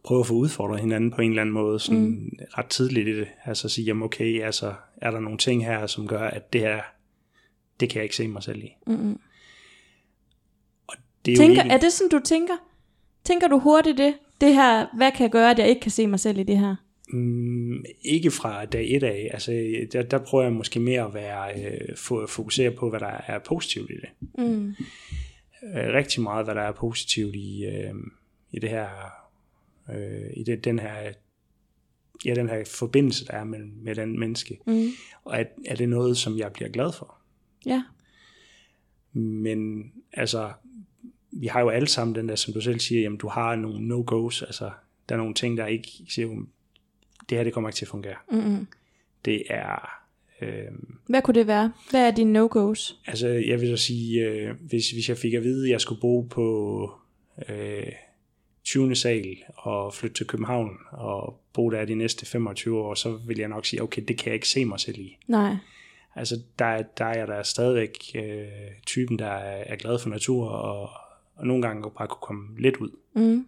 Speaker 3: prøve at få udfordret hinanden på en eller anden måde, sådan mm. ret tidligt i det. Altså sige, jamen okay, altså, er der nogle ting her, som gør, at det her, det kan jeg ikke se mig selv i.
Speaker 2: Mm-mm.
Speaker 3: Det er
Speaker 2: Tænker,
Speaker 3: jo ikke,
Speaker 2: er det sådan, du tænker? Tænker du hurtigt det? Det her, hvad kan gøre, at jeg ikke kan se mig selv i det her?
Speaker 3: Mm, ikke fra dag et af. Altså, der, der prøver jeg måske mere at være, øh, fokusere på, hvad der er positivt i det.
Speaker 2: Mm.
Speaker 3: Øh, rigtig meget, hvad der er positivt i, øh, i det her, øh, i det, den her, ja, den her forbindelse, der er med, med den menneske.
Speaker 2: Mm.
Speaker 3: Og er, er det noget, som jeg bliver glad for?
Speaker 2: Ja.
Speaker 3: Men altså, vi har jo alle sammen den der, som du selv siger, jamen du har nogle no-go's, altså der er nogle ting, der ikke siger, det her det kommer ikke til at fungere.
Speaker 2: Mm-mm.
Speaker 3: Det er, øh,
Speaker 2: Hvad kunne det være? Hvad er dine no-go's?
Speaker 3: altså jeg vil så sige, øh, hvis, hvis jeg fik at vide, at jeg skulle bo på øh, 20. sal og flytte til København og bo der de næste 25 år, så vil jeg nok sige, okay, det kan jeg ikke se mig selv i.
Speaker 2: Nej.
Speaker 3: Altså, der, der er jeg da stadigvæk øh, typen, der er, er glad for natur, og, og nogle gange bare kunne komme lidt ud.
Speaker 2: Mm.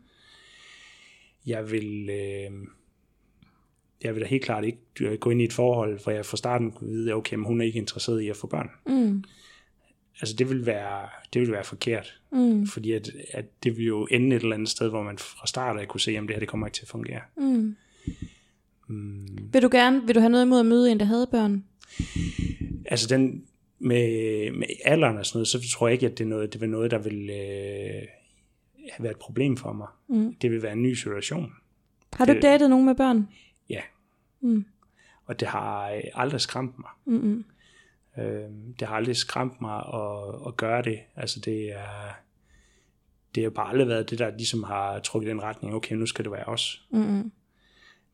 Speaker 3: Jeg vil, øh, jeg vil da helt klart ikke øh, gå ind i et forhold, hvor jeg fra starten kunne vide, okay, men hun er ikke interesseret i at få børn.
Speaker 2: Mm.
Speaker 3: Altså, det vil være, det vil være forkert,
Speaker 2: Mm.
Speaker 3: fordi at, at det vil jo ende et eller andet sted, hvor man fra start af kunne se, at det her det kommer ikke til at fungere.
Speaker 2: Mm.
Speaker 3: Mm.
Speaker 2: Vil du gerne, vil du have noget imod at møde en, der havde børn?
Speaker 3: Altså den med, med alderen og sådan noget, så tror jeg ikke, at det er noget, det vil noget, der vil øh, have været et problem for mig.
Speaker 2: Mm.
Speaker 3: Det vil være en ny situation.
Speaker 2: Har du
Speaker 3: Det-
Speaker 2: datet nogen med børn?
Speaker 3: Ja.
Speaker 2: Mm.
Speaker 3: Og det har øh, aldrig skræmt mig.
Speaker 2: Mm-mm.
Speaker 3: Øh, det har aldrig skræmt mig at, at gøre det. Altså det er, det har bare aldrig været det, der ligesom har trukket den retning, okay, nu skal det være os.
Speaker 2: Mm-mm.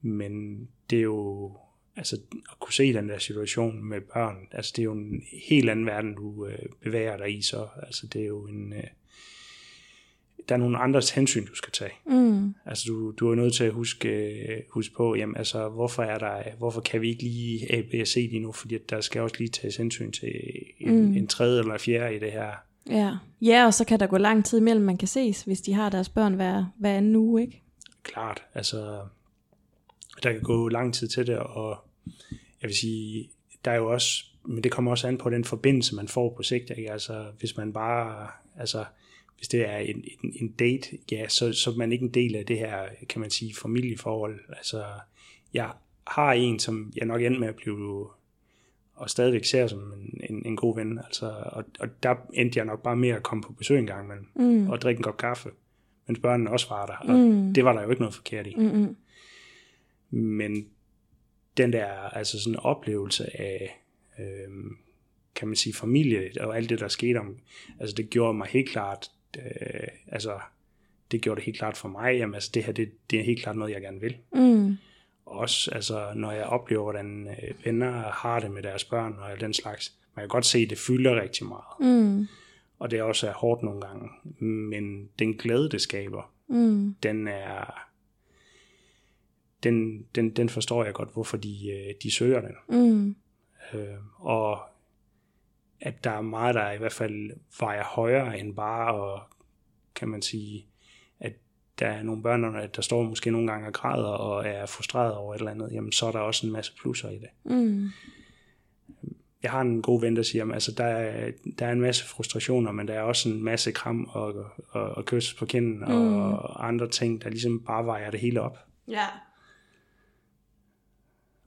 Speaker 3: Men det er jo, altså at kunne se den der situation med børn, altså det er jo en helt anden verden, du øh, bevæger dig i så. Altså det er jo en, øh, der er nogle andres hensyn, du skal tage.
Speaker 2: Mm.
Speaker 3: Altså du, du er nødt til at huske, øh, huske på, jamen altså hvorfor er der, hvorfor kan vi ikke lige A, B og C lige nu, fordi der skal også lige tages hensyn til en,
Speaker 2: Mm.
Speaker 3: en tredje eller fjerde i det her.
Speaker 2: Ja. ja, og så kan der gå lang tid imellem, man kan ses, hvis de har deres børn hver, hver anden uge, ikke?
Speaker 3: klart. Altså, der kan gå lang tid til det, og jeg vil sige, der er jo også, men det kommer også an på den forbindelse, man får på sigt. Ikke? Altså, hvis man bare, altså, hvis det er en, en, en date, ja, så, så er man ikke en del af det her, kan man sige, familieforhold. Altså, jeg har en, som jeg nok endte med at blive, og stadigvæk ser som en, en, en god ven. Altså, og, og der endte jeg nok bare med at komme på besøg en gang imellem,
Speaker 2: Mm.
Speaker 3: og drikke en kop kaffe, mens børnene også var der. Og
Speaker 2: Mm.
Speaker 3: det var der jo ikke noget forkert i.
Speaker 2: Mm-mm.
Speaker 3: Men den der altså sådan oplevelse af, øhm, kan man sige, familie og alt det, der skete om, altså det gjorde mig helt klart, øh, altså det gjorde det helt klart for mig, jamen altså det her, det, det er helt klart noget, jeg gerne vil.
Speaker 2: Mm.
Speaker 3: Også altså, når jeg oplever, hvordan øh, venner har det med deres børn og den slags, man kan godt se, at det fylder rigtig meget.
Speaker 2: Mm.
Speaker 3: Og det også er hårdt nogle gange. Men den glæde, det skaber,
Speaker 2: Mm.
Speaker 3: den er... Den, den, den forstår jeg godt, hvorfor de, øh, de søger den.
Speaker 2: Mm.
Speaker 3: Øh, og at der er meget, der i hvert fald vejer højere end bare og kan man sige, at der er nogle børn, der- der står måske nogle gange og græder og er frustreret over et eller andet, jamen så er der også en masse plusser i det.
Speaker 2: Mm.
Speaker 3: Jeg har en god ven, der siger, at altså, der, er, der er en masse frustrationer, men der er også en masse kram og, og, og kys på kinden mm. og andre ting, der ligesom bare vejer det hele op.
Speaker 2: Ja.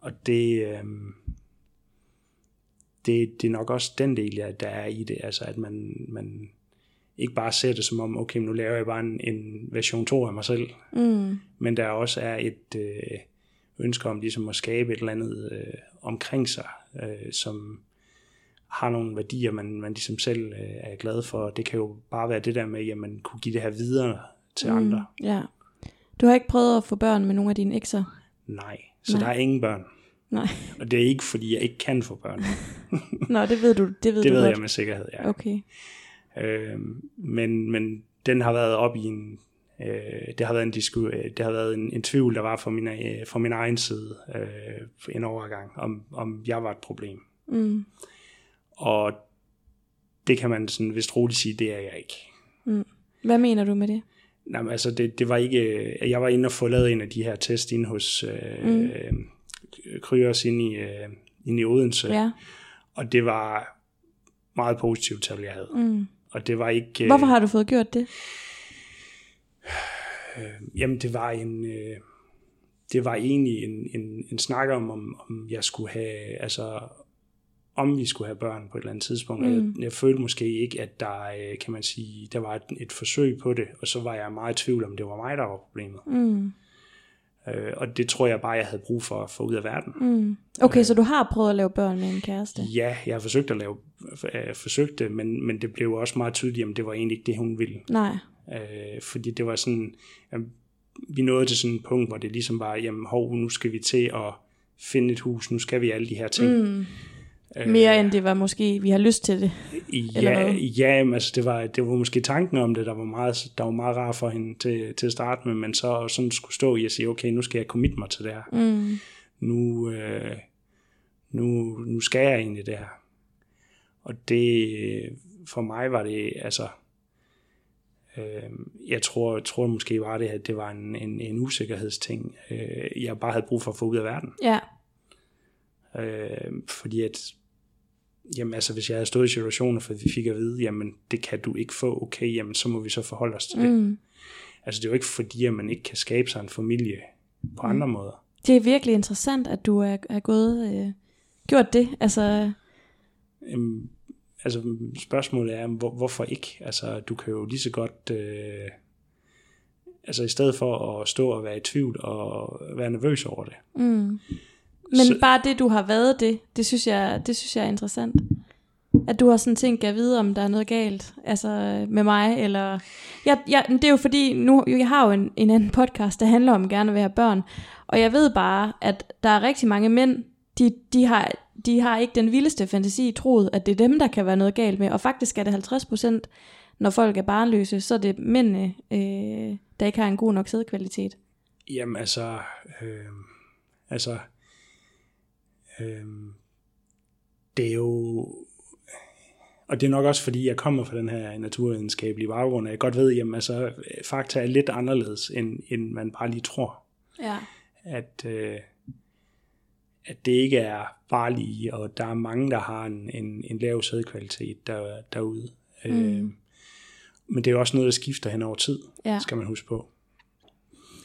Speaker 3: Og det, øhm, det, det er nok også den del, ja, der er i det, altså at man, man ikke bare ser det som om, okay, nu laver jeg bare en, en version 2 af mig selv,
Speaker 2: Mm.
Speaker 3: men der også er et øh, ønske om ligesom at skabe et eller andet øh, omkring sig, øh, som har nogle værdier, man, man ligesom selv øh, er glad for. Det kan jo bare være det der med, at man kunne give det her videre til mm. andre.
Speaker 2: Ja. Du har ikke prøvet at få børn med nogle af dine ekser?
Speaker 3: Nej, så
Speaker 2: Nej.
Speaker 3: der er ingen børn.
Speaker 2: Nej.
Speaker 3: Og det er ikke, fordi jeg ikke kan få børn.
Speaker 2: Nå, det ved du, det ved
Speaker 3: det
Speaker 2: du
Speaker 3: ved
Speaker 2: godt.
Speaker 3: jeg med sikkerhed, ja.
Speaker 2: Okay.
Speaker 3: Øh, men, men den har været op i en... Øh, det har været en, disku, øh, det har været en, en tvivl, der var fra min, øh, fra min egen side øh, en overgang, om, om jeg var et problem.
Speaker 2: Mm.
Speaker 3: Og det kan man sådan vist roligt sige, det er jeg ikke.
Speaker 2: Hvad mener du med det?
Speaker 3: Nej, altså det, det var ikke... øh, Jeg var inde og få lavet en af de her test inde hos øh,
Speaker 2: Mm.
Speaker 3: mm. Kryos inde i, øh, inde i Odense.
Speaker 2: Ja.
Speaker 3: Og det var meget positivt tal, jeg havde.
Speaker 2: Mm.
Speaker 3: Og det var ikke... øh,
Speaker 2: Hvorfor har du fået gjort det?
Speaker 3: Øh, jamen, det var en... Øh, det var egentlig en, en, en snak om, om, om jeg skulle have... Altså, om vi skulle have børn på et eller andet tidspunkt. Mm. Jeg, jeg følte måske ikke, at der, øh, kan man sige, der var et, et forsøg på det, og så var jeg meget i tvivl om, det var mig, der var problemet.
Speaker 2: Mm.
Speaker 3: Øh, og det tror jeg bare, jeg havde brug for at få ud af verden.
Speaker 2: Mm. Okay, så du har prøvet at lave børn med en kæreste?
Speaker 3: Ja, jeg har forsøgt at lave, øh, forsøgt det, men, men det blev også meget tydeligt, at det var egentlig ikke det, hun ville.
Speaker 2: Nej.
Speaker 3: Øh, fordi det var sådan, jamen, vi nåede til sådan et punkt, hvor det ligesom var, jamen hov, nu skal vi til at finde et hus, nu skal vi alle de her ting.
Speaker 2: Mm. Mere end det var måske, vi har lyst til det.
Speaker 3: Ja, ja altså det var, det var måske tanken om det, der var meget, der var meget rar for hende til, til at starte med, men så sådan skulle stå i at sige, okay, nu skal jeg commit mig til det her.
Speaker 2: Mm.
Speaker 3: Nu, øh, nu, nu skal jeg egentlig det her. Og det, for mig var det, altså, øh, jeg tror, tror måske var det, at det var en, en, en usikkerhedsting, øh, jeg bare havde brug for at få ud af verden.
Speaker 2: Ja.
Speaker 3: Øh, fordi at, jamen altså, hvis jeg havde stået i situationer, for vi fik at vide, jamen det kan du ikke få, okay, jamen så må vi så forholde os til det.
Speaker 2: Mm.
Speaker 3: Altså det er jo ikke fordi, at man ikke kan skabe sig en familie på andre måder.
Speaker 2: Det er virkelig interessant, at du er, er gået, øh, gjort det. Altså,
Speaker 3: Øhm, altså spørgsmålet er, hvor, hvorfor ikke? Altså du kan jo lige så godt, øh, altså i stedet for at stå og være i tvivl og være nervøs over det.
Speaker 2: mm. Men
Speaker 3: Så-
Speaker 2: bare det, du har været det, det synes jeg, det synes jeg er interessant. At du har sådan tænkt at vide, om der er noget galt altså med mig, eller... Jeg, jeg, det er jo fordi, nu, jeg har jo en, en anden podcast, der handler om gerne at være børn, og jeg ved bare, at der er rigtig mange mænd, de, de, har, de har ikke den vildeste fantasi troet, at det er dem, der kan være noget galt med, og faktisk er det 50 procent, når folk er barnløse, så er det mændene, øh, der ikke har en god nok sædkvalitet.
Speaker 3: Jamen altså, øh, altså, øh, det er jo, og det er nok også fordi, jeg kommer fra den her naturvidenskabelige baggrund, og jeg godt ved, jamen altså, fakta er lidt anderledes, end, end man bare lige tror.
Speaker 2: Ja.
Speaker 3: At, øh, at det ikke er bare lige, og der er mange, der har en, en, en lav sædkvalitet der, derude. Mm. Øh, men det er jo også noget, der skifter hen over tid,
Speaker 2: Ja.
Speaker 3: skal man huske på.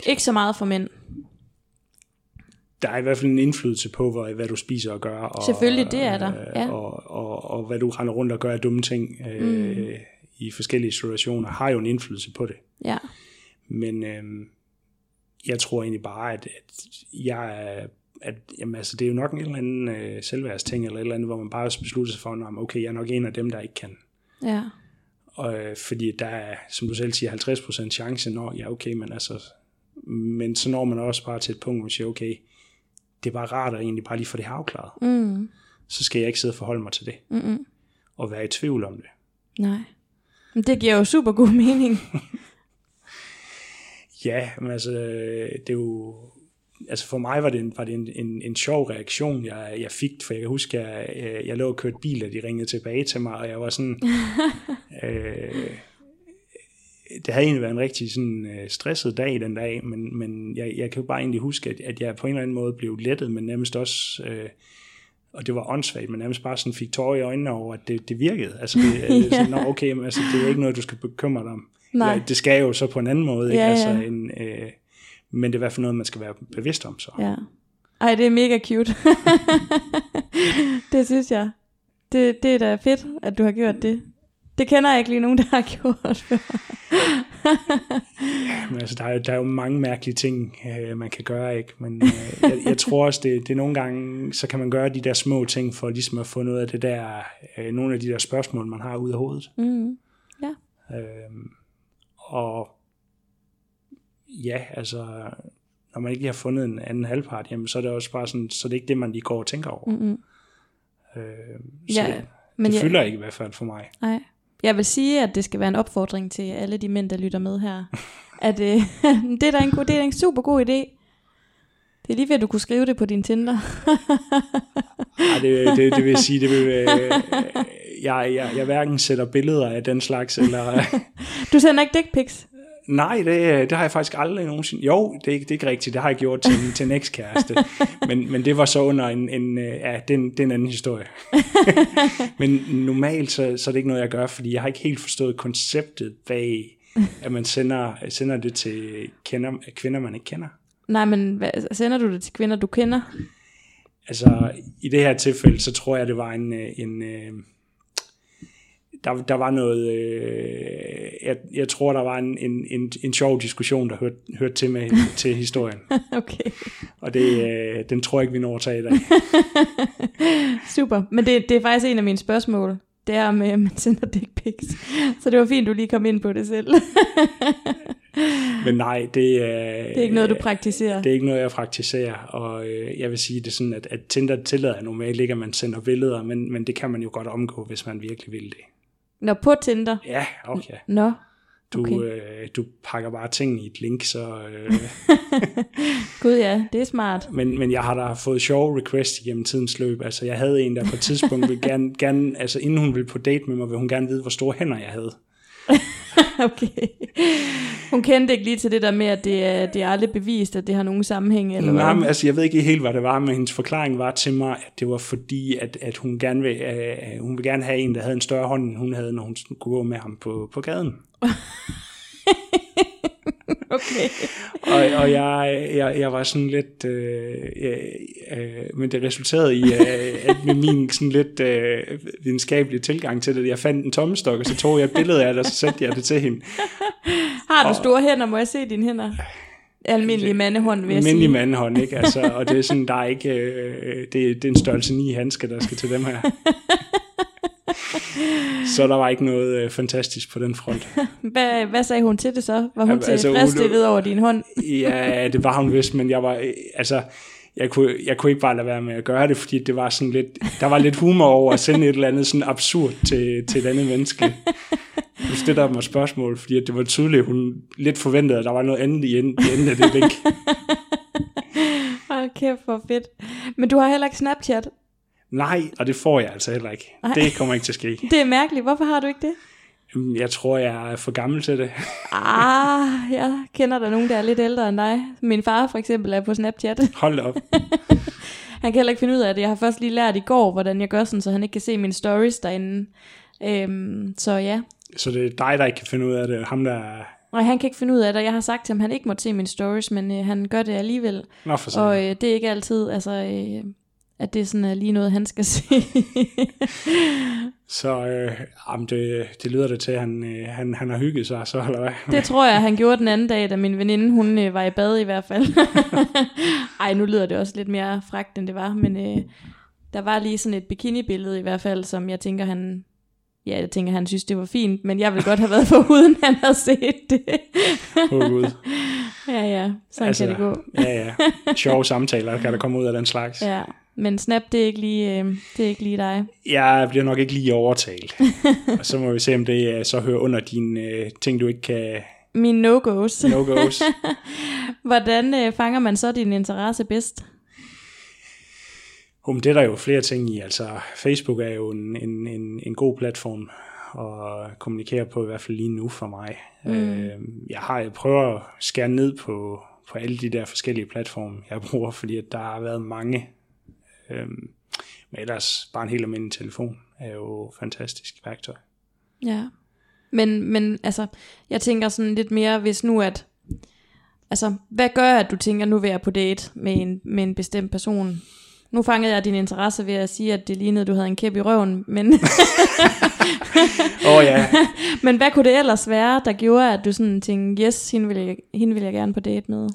Speaker 2: Ikke så meget for mænd.
Speaker 3: Der er i hvert fald en indflydelse på, hvad, hvad du spiser og gør. Og,
Speaker 2: Selvfølgelig, det er der, ja.
Speaker 3: Og, og, og hvad du render rundt og gør af dumme ting øh, mm. i forskellige situationer, har jo en indflydelse på det.
Speaker 2: Ja.
Speaker 3: Men øh, jeg tror egentlig bare, at, at jeg er at jamen, altså, det er jo nok en eller anden øh, selvværdsting, eller et eller andet, hvor man bare beslutter sig for, at okay, jeg er nok en af dem, der ikke kan.
Speaker 2: Ja.
Speaker 3: Og, øh, fordi der er, som du selv siger, 50% chance, når ja, okay, men altså, men så når man også bare til et punkt, hvor man siger, okay, det er bare rart at egentlig bare lige få det her afklaret.
Speaker 2: Mm.
Speaker 3: Så skal jeg ikke sidde og forholde mig til det,
Speaker 2: Mm-mm.
Speaker 3: og være i tvivl om det.
Speaker 2: Nej. Men det giver jo super god mening. *laughs*
Speaker 3: Ja, men altså, det er jo, altså for mig var det en, var det en, en, en sjov reaktion, jeg, jeg fik, for jeg kan huske, jeg, jeg, jeg lå og kørte bil, og de ringede tilbage til mig, og jeg var sådan, *laughs* øh, det havde egentlig været en rigtig sådan, øh, stresset dag den dag, men, men jeg, jeg kan jo bare egentlig huske, at, at jeg på en eller anden måde blev lettet, men nærmest også, øh, og det var åndssvagt, men nærmest bare sådan fik tårer i øjnene over, at det, det virkede. Altså, det, *laughs* ja. sådan, Nå, okay, men altså, det er ikke noget, du skal bekymre dig om.
Speaker 2: Nej.
Speaker 3: Eller, det skal jo så på en anden måde, ikke?
Speaker 2: Ja, ja.
Speaker 3: Altså, en, øh, men det er i hvert fald noget, man skal være bevidst om så.
Speaker 2: Ja. Ej, det er mega cute. *laughs* det synes jeg. Det, det er da fedt, at du har gjort det. Det kender jeg ikke lige nogen, der har gjort før. *laughs*
Speaker 3: Men altså, der, er, jo- der er jo mange mærkelige ting, øh, man kan gøre, ikke? Men øh, jeg, jeg tror også, det, det er nogle gange, så kan man gøre de der små ting, for ligesom at få noget af det der, øh, nogle af de der spørgsmål, man har ud af hovedet.
Speaker 2: Mm. Ja.
Speaker 3: Øh, og ja, altså, når man ikke lige har fundet en anden halvpart, jamen, så er det også bare sådan, så det er ikke det, man lige går og tænker over.
Speaker 2: Mm-hmm.
Speaker 3: Øh, så
Speaker 2: Ja,
Speaker 3: det,
Speaker 2: men
Speaker 3: det
Speaker 2: jeg-
Speaker 3: fylder ikke i hvert fald for mig.
Speaker 2: Nej. Jeg vil sige, at det skal være en opfordring til alle de mænd, der lytter med her. At øh, *laughs* det, er da en, god- det er en super god idé. Det er lige ved, at du kunne skrive det på din Tinder. *laughs*
Speaker 3: Ej, det, det, det vil sige, det vil, øh, *laughs* jeg, jeg, jeg hverken sætter billeder af den slags, eller...
Speaker 2: Du sender ikke dick pics.
Speaker 3: Nej, det, det har jeg faktisk aldrig nogensinde... Jo, det, er ikke- det er ikke rigtigt, det har jeg gjort til, en- til en ekskæreste. *laughs* Men, men det var så under en... en øh, ja, det er en, det er en anden historie. *laughs* men normalt, så, så er det ikke noget, jeg gør, fordi jeg har ikke helt forstået konceptet bag, at man sender, sender det til kender, kvinder, man ikke kender.
Speaker 2: Nej, men hvad, sender du det til kvinder, du kender?
Speaker 3: Altså, i det her tilfælde, så tror jeg, det var en... øh, en øh, der, der var noget... Øh, jeg, jeg tror, der var en, en, en, en sjov diskussion, der hørte, hørte til med *laughs* til historien.
Speaker 2: Okay,
Speaker 3: Og det, øh, den tror jeg ikke, vi når at tage i dag. *laughs*
Speaker 2: super. Men det, det er faktisk en af mine spørgsmål. Det er, om øh, man sender dick pics. *laughs* Så det var fint, du lige kom ind på det selv.
Speaker 3: Men nej, det, øh,
Speaker 2: Det er ikke noget, du praktiserer.
Speaker 3: det er ikke noget, jeg praktiserer. Og øh, jeg vil sige det sådan, at, at Tinder tillader normalt ikke, at man sender billeder, men, men det kan man jo godt omgå, hvis man virkelig vil det.
Speaker 2: Nå, på Tinder.
Speaker 3: Ja, okay.
Speaker 2: Nå,
Speaker 3: Du,
Speaker 2: Okay.
Speaker 3: øh, du pakker bare tingene i et link, så... Øh, *laughs*
Speaker 2: gud ja, det er smart.
Speaker 3: men, men jeg har da fået sjove requests igennem tidens løb. Altså, jeg havde en, der på et tidspunkt ville gerne, gerne, altså inden hun ville på date med mig, ville hun gerne vide, hvor store hænder jeg havde. *laughs*
Speaker 2: Okay. Hun kendte ikke lige til det der med, at det er, det er aldrig bevist, at det har nogen sammenhæng, eller
Speaker 3: Nej, men altså, jeg ved ikke helt, hvad det var, men hendes forklaring var til mig, at det var fordi, at, at hun, gerne vil, øh, hun vil gerne have en, der havde en større hånd, end hun havde, når hun kunne gå med ham på, på gaden. *laughs* *laughs*
Speaker 2: Okay.
Speaker 3: Og, og jeg, jeg, jeg var sådan lidt, øh, øh, øh, men det resulterede i, øh, at med min sådan lidt øh, videnskabelige tilgang til det, jeg fandt en tommestok, og så tog jeg et billede af det, og så sendte jeg det til hende.
Speaker 2: Har du store hænder? Må jeg se dine hænder? Almindelige mandehånd, vil jeg
Speaker 3: Almindelig
Speaker 2: sige.
Speaker 3: mandehånd, ikke? Altså, og det er sådan, der er ikke, øh, det, det er en størrelse 9 handsker, der skal til dem her. *laughs* Så der var ikke noget øh, fantastisk på den front. *laughs*
Speaker 2: Hvad, hvad sagde hun til det så? Var hun til
Speaker 3: altså, hun-
Speaker 2: ved over din hånd? *laughs*
Speaker 3: Ja, det var hun vist, men jeg var, øh, altså, jeg kunne, jeg kunne ikke bare lade være med at gøre det, fordi det var sådan lidt, der var lidt humor over at sende et eller andet sådan absurd til, til et andet menneske. Det der var spørgsmål, fordi det var tydeligt, at hun lidt forventede, at der var noget andet i enden, i enden af det link. *laughs*
Speaker 2: Hold kæft, hvor fedt. Men du har heller ikke Snapchat.
Speaker 3: Nej, og det får jeg altså heller ikke.
Speaker 2: Nej.
Speaker 3: Det kommer ikke til at ske. *laughs*
Speaker 2: Det er mærkeligt. Hvorfor har du ikke det?
Speaker 3: Jeg tror, jeg er for gammel til det. *laughs*
Speaker 2: Ah, jeg kender der nogen, der er lidt ældre end dig. Min far for eksempel er på Snapchat. *laughs*
Speaker 3: Hold op.
Speaker 2: Han kan heller ikke finde ud af det. Jeg har først lige lært i går, hvordan jeg gør sådan, så han ikke kan se mine stories derinde. Øhm, så ja.
Speaker 3: Så det er dig, der ikke kan finde ud af det. Ham, der er...
Speaker 2: Og han kan ikke finde ud af det. Jeg har sagt til ham, at han ikke må se mine stories, men øh, han gør det alligevel.
Speaker 3: Nå, for
Speaker 2: Og
Speaker 3: sig.
Speaker 2: øh, det er ikke altid, altså, øh, at det er sådan uh, lige noget, han skal *laughs* se.
Speaker 3: Så øh, jamen, det, det lyder det til, at han, øh, han, han har hygget sig, så eller hvad?
Speaker 2: det tror jeg, han gjorde den anden dag, da min veninde, hun øh, var i bad i hvert fald. *laughs* Ej, nu lyder det også lidt mere fragt, end det var, men øh, der var lige sådan et bikini-billede i hvert fald, som jeg tænker, han... Ja, jeg tænker, han synes, det var fint, men jeg ville godt have været for uden han havde set det.
Speaker 3: Åh oh, gud.
Speaker 2: ja, ja, sådan altså, kan det gå.
Speaker 3: ja, ja. Sjove samtaler kan der komme ud af den slags. Ja.
Speaker 2: Men Snap, det er ikke lige, øh, det er ikke lige dig.
Speaker 3: Jeg bliver nok ikke lige overtalt. og *laughs* så må vi se, om det øh, så hører under dine øh, ting, du ikke kan
Speaker 2: Mine no-goes.
Speaker 3: no-goes. *laughs*
Speaker 2: Hvordan øh, fanger man så din interesse bedst?
Speaker 3: Um, det er der jo flere ting i. Altså, Facebook er jo en, en, en, en god platform at kommunikere på, i hvert fald lige nu for mig. Mm. Øh, jeg har jeg prøver at skære ned på, på alle de der forskellige platforme, jeg bruger, fordi at der har været mange. Øh, men ellers bare en helt almindelig telefon er jo fantastisk værktøj.
Speaker 2: Ja. Men, men altså, jeg tænker sådan lidt mere, hvis nu at, altså, hvad gør, at du tænker, nu vil jeg på date med en, med en bestemt person? Nu fangede jeg din interesse ved at sige, at det lignede, at du havde en kæp i røven, men, *laughs*
Speaker 3: oh, ja, *laughs*
Speaker 2: men hvad kunne det ellers være, der gjorde, at du sådan tænkte, yes, hende vil jeg, hende vil jeg gerne på date med?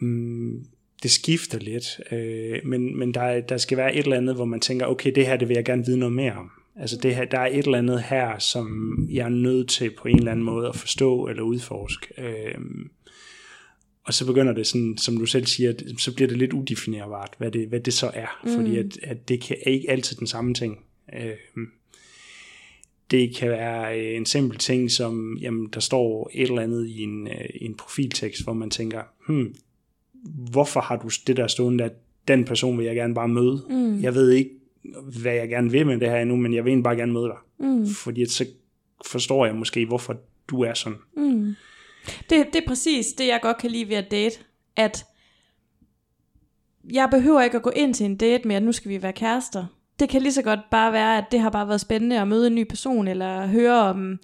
Speaker 3: Mm, det skifter lidt, øh, men, men der, der skal være et eller andet, hvor man tænker, okay, det her, det vil jeg gerne vide noget mere om. Altså det her, der er et eller andet her, som jeg er nødt til på en eller anden måde at forstå eller udforske. Øh, og så begynder det sådan, som du selv siger, at- så bliver det lidt udefinerbart, hvad det, hvad det så er. Mm. Fordi at, at det kan, er ikke altid den samme ting. Øh, det kan være øh, en simpel ting, som jamen, der står et eller andet i en, øh, en profiltekst, hvor man tænker, hmm, hvorfor har du det der stående, at den person vil jeg gerne bare møde. Mm. Jeg ved ikke, hvad jeg gerne vil med det her endnu, men jeg vil egentlig bare gerne møde dig. Mm. Fordi så forstår jeg måske, hvorfor du er sådan.
Speaker 2: Det, det er præcis det, jeg godt kan lide ved at date. At jeg behøver ikke at gå ind til en date med, at nu skal vi være kærester. Det kan lige så godt bare være, at det har bare været spændende at møde en ny person, eller høre om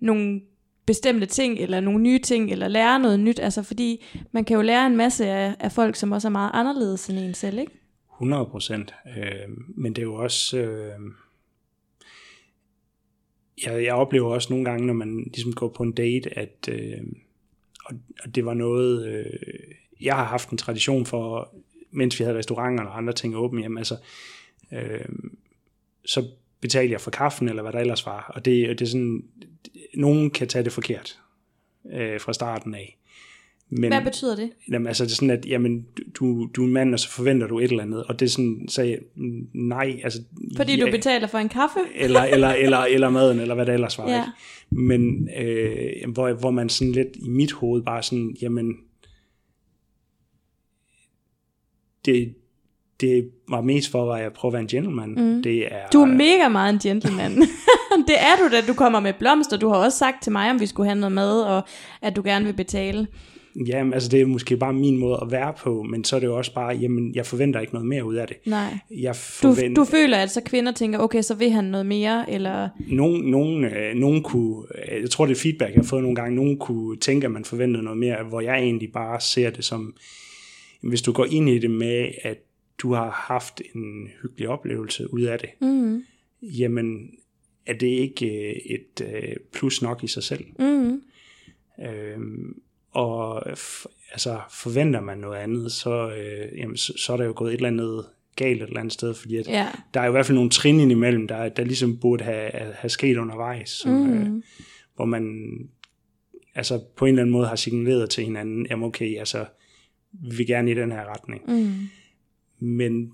Speaker 2: nogle bestemte ting, eller nogle nye ting, eller lære noget nyt. Altså fordi man kan jo lære en masse af, af folk, som også er meget anderledes end en selv, ikke?
Speaker 3: 100 procent. Øh, men det er jo også... Øh, jeg, jeg oplever også nogle gange, når man ligesom går på en date, at øh, og, og det var noget... Øh, jeg har haft en tradition for, mens vi havde restauranter og andre ting åbne, jamen altså, øh, så betalte jeg for kaffen, eller hvad der ellers var. Og det, det er sådan, nogen kan tage det forkert øh, fra starten af. Men,
Speaker 2: Hvad betyder det?
Speaker 3: Jamen, altså, det er sådan, at jamen, du, du er en mand, og så forventer du et eller andet. Og det er sådan, så nej. Altså,
Speaker 2: Fordi
Speaker 3: ja,
Speaker 2: du betaler for en kaffe?
Speaker 3: eller, *laughs* eller, eller, eller maden, eller hvad det ellers var.
Speaker 2: Ja.
Speaker 3: Ikke? Men øh, hvor, hvor man sådan lidt i mit hoved bare sådan, jamen, det, det var mest for, at jeg prøver at være en gentleman. Mm. Det er,
Speaker 2: Du er mega meget en gentleman. *laughs* det er du da, du kommer med blomster. Du har også sagt til mig, om vi skulle have noget mad, og at du gerne vil betale.
Speaker 3: Jamen, altså det er måske bare min måde at være på, men så er det jo også bare, jamen, jeg forventer ikke noget mere ud af det.
Speaker 2: Nej.
Speaker 3: Jeg
Speaker 2: Du,
Speaker 3: forventer,
Speaker 2: du føler, at så kvinder tænker, okay, så vil han noget mere, eller...
Speaker 3: nogen, nogen, øh, nogen kunne, øh, jeg tror det er feedback, jeg har fået nogle gange, nogen kunne tænke, at man forventede noget mere, hvor jeg egentlig bare ser det som, hvis du går ind i det med, at du har haft en hyggelig oplevelse ud af det,
Speaker 2: Mm,
Speaker 3: jamen er det ikke øh, et øh, plus nok i sig selv.
Speaker 2: mm,
Speaker 3: Øhm, og f- altså, forventer man noget andet, så, øh, jamen, så, så er der jo gået et eller andet galt et eller andet sted, fordi at
Speaker 2: ja.
Speaker 3: der er jo i hvert fald nogle trin indimellem, der, der ligesom burde have, have sket undervejs, som, mm. øh, hvor man altså på en eller anden måde har signaleret til hinanden, jamen okay, altså, vi vil gerne i den her retning.
Speaker 2: Mm,
Speaker 3: Men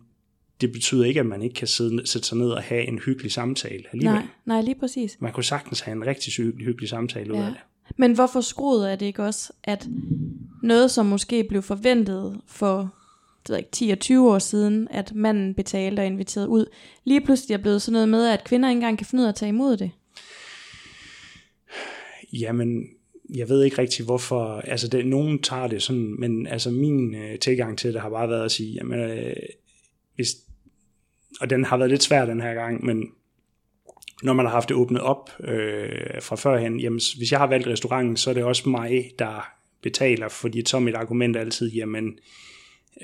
Speaker 3: det betyder ikke, at man ikke kan sidde, sætte sig ned og have en hyggelig samtale alligevel.
Speaker 2: nej, nej, lige præcis.
Speaker 3: Man kunne sagtens have en rigtig hyggelig, hyggelig samtale ud
Speaker 2: Ja.
Speaker 3: af det.
Speaker 2: Men hvorfor skruet er det ikke også, at noget, som måske blev forventet for det ved jeg ikke, 10 og 20 år siden, at manden betalte og inviterede ud, lige pludselig er blevet sådan noget med, at kvinder ikke engang kan finde ud af at tage imod det.
Speaker 3: Jamen, jeg ved ikke rigtig hvorfor, altså det, nogen tager det sådan, men altså min øh, tilgang til det har bare været at sige, jamen, øh, hvis, og den har været lidt svær den her gang, men når man har haft det åbnet op øh, fra førhen, jamen hvis jeg har valgt restauranten, så er det også mig, der betaler, fordi så er mit argument altid, jamen,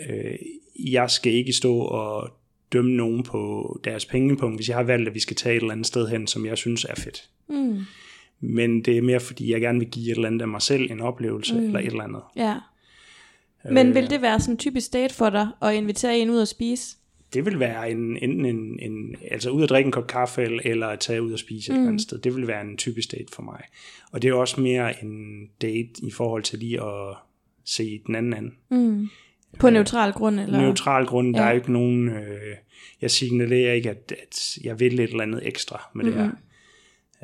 Speaker 3: øh, jeg skal ikke stå og dømme nogen på deres pengepunkt, hvis jeg har valgt, at vi skal tage et eller andet sted hen, som jeg synes er fedt.
Speaker 2: Mm,
Speaker 3: Men det er mere, fordi jeg gerne vil give et eller andet af mig selv en oplevelse, mm. eller et eller andet.
Speaker 2: ja. Men vil det være sådan en typisk date for dig, at invitere en ud at spise?
Speaker 3: Det vil være en, enten en, en, altså ud at drikke en kop kaffe, eller, at tage ud og spise mm. et eller andet sted. Det vil være en typisk date for mig. Og det er også mere en date i forhold til lige at se den anden anden.
Speaker 2: Mm. På neutral grund? Eller?
Speaker 3: Neutral grund, der
Speaker 2: Ja.
Speaker 3: er ikke nogen, øh, jeg signalerer ikke, at, at jeg vil et eller andet ekstra med det her.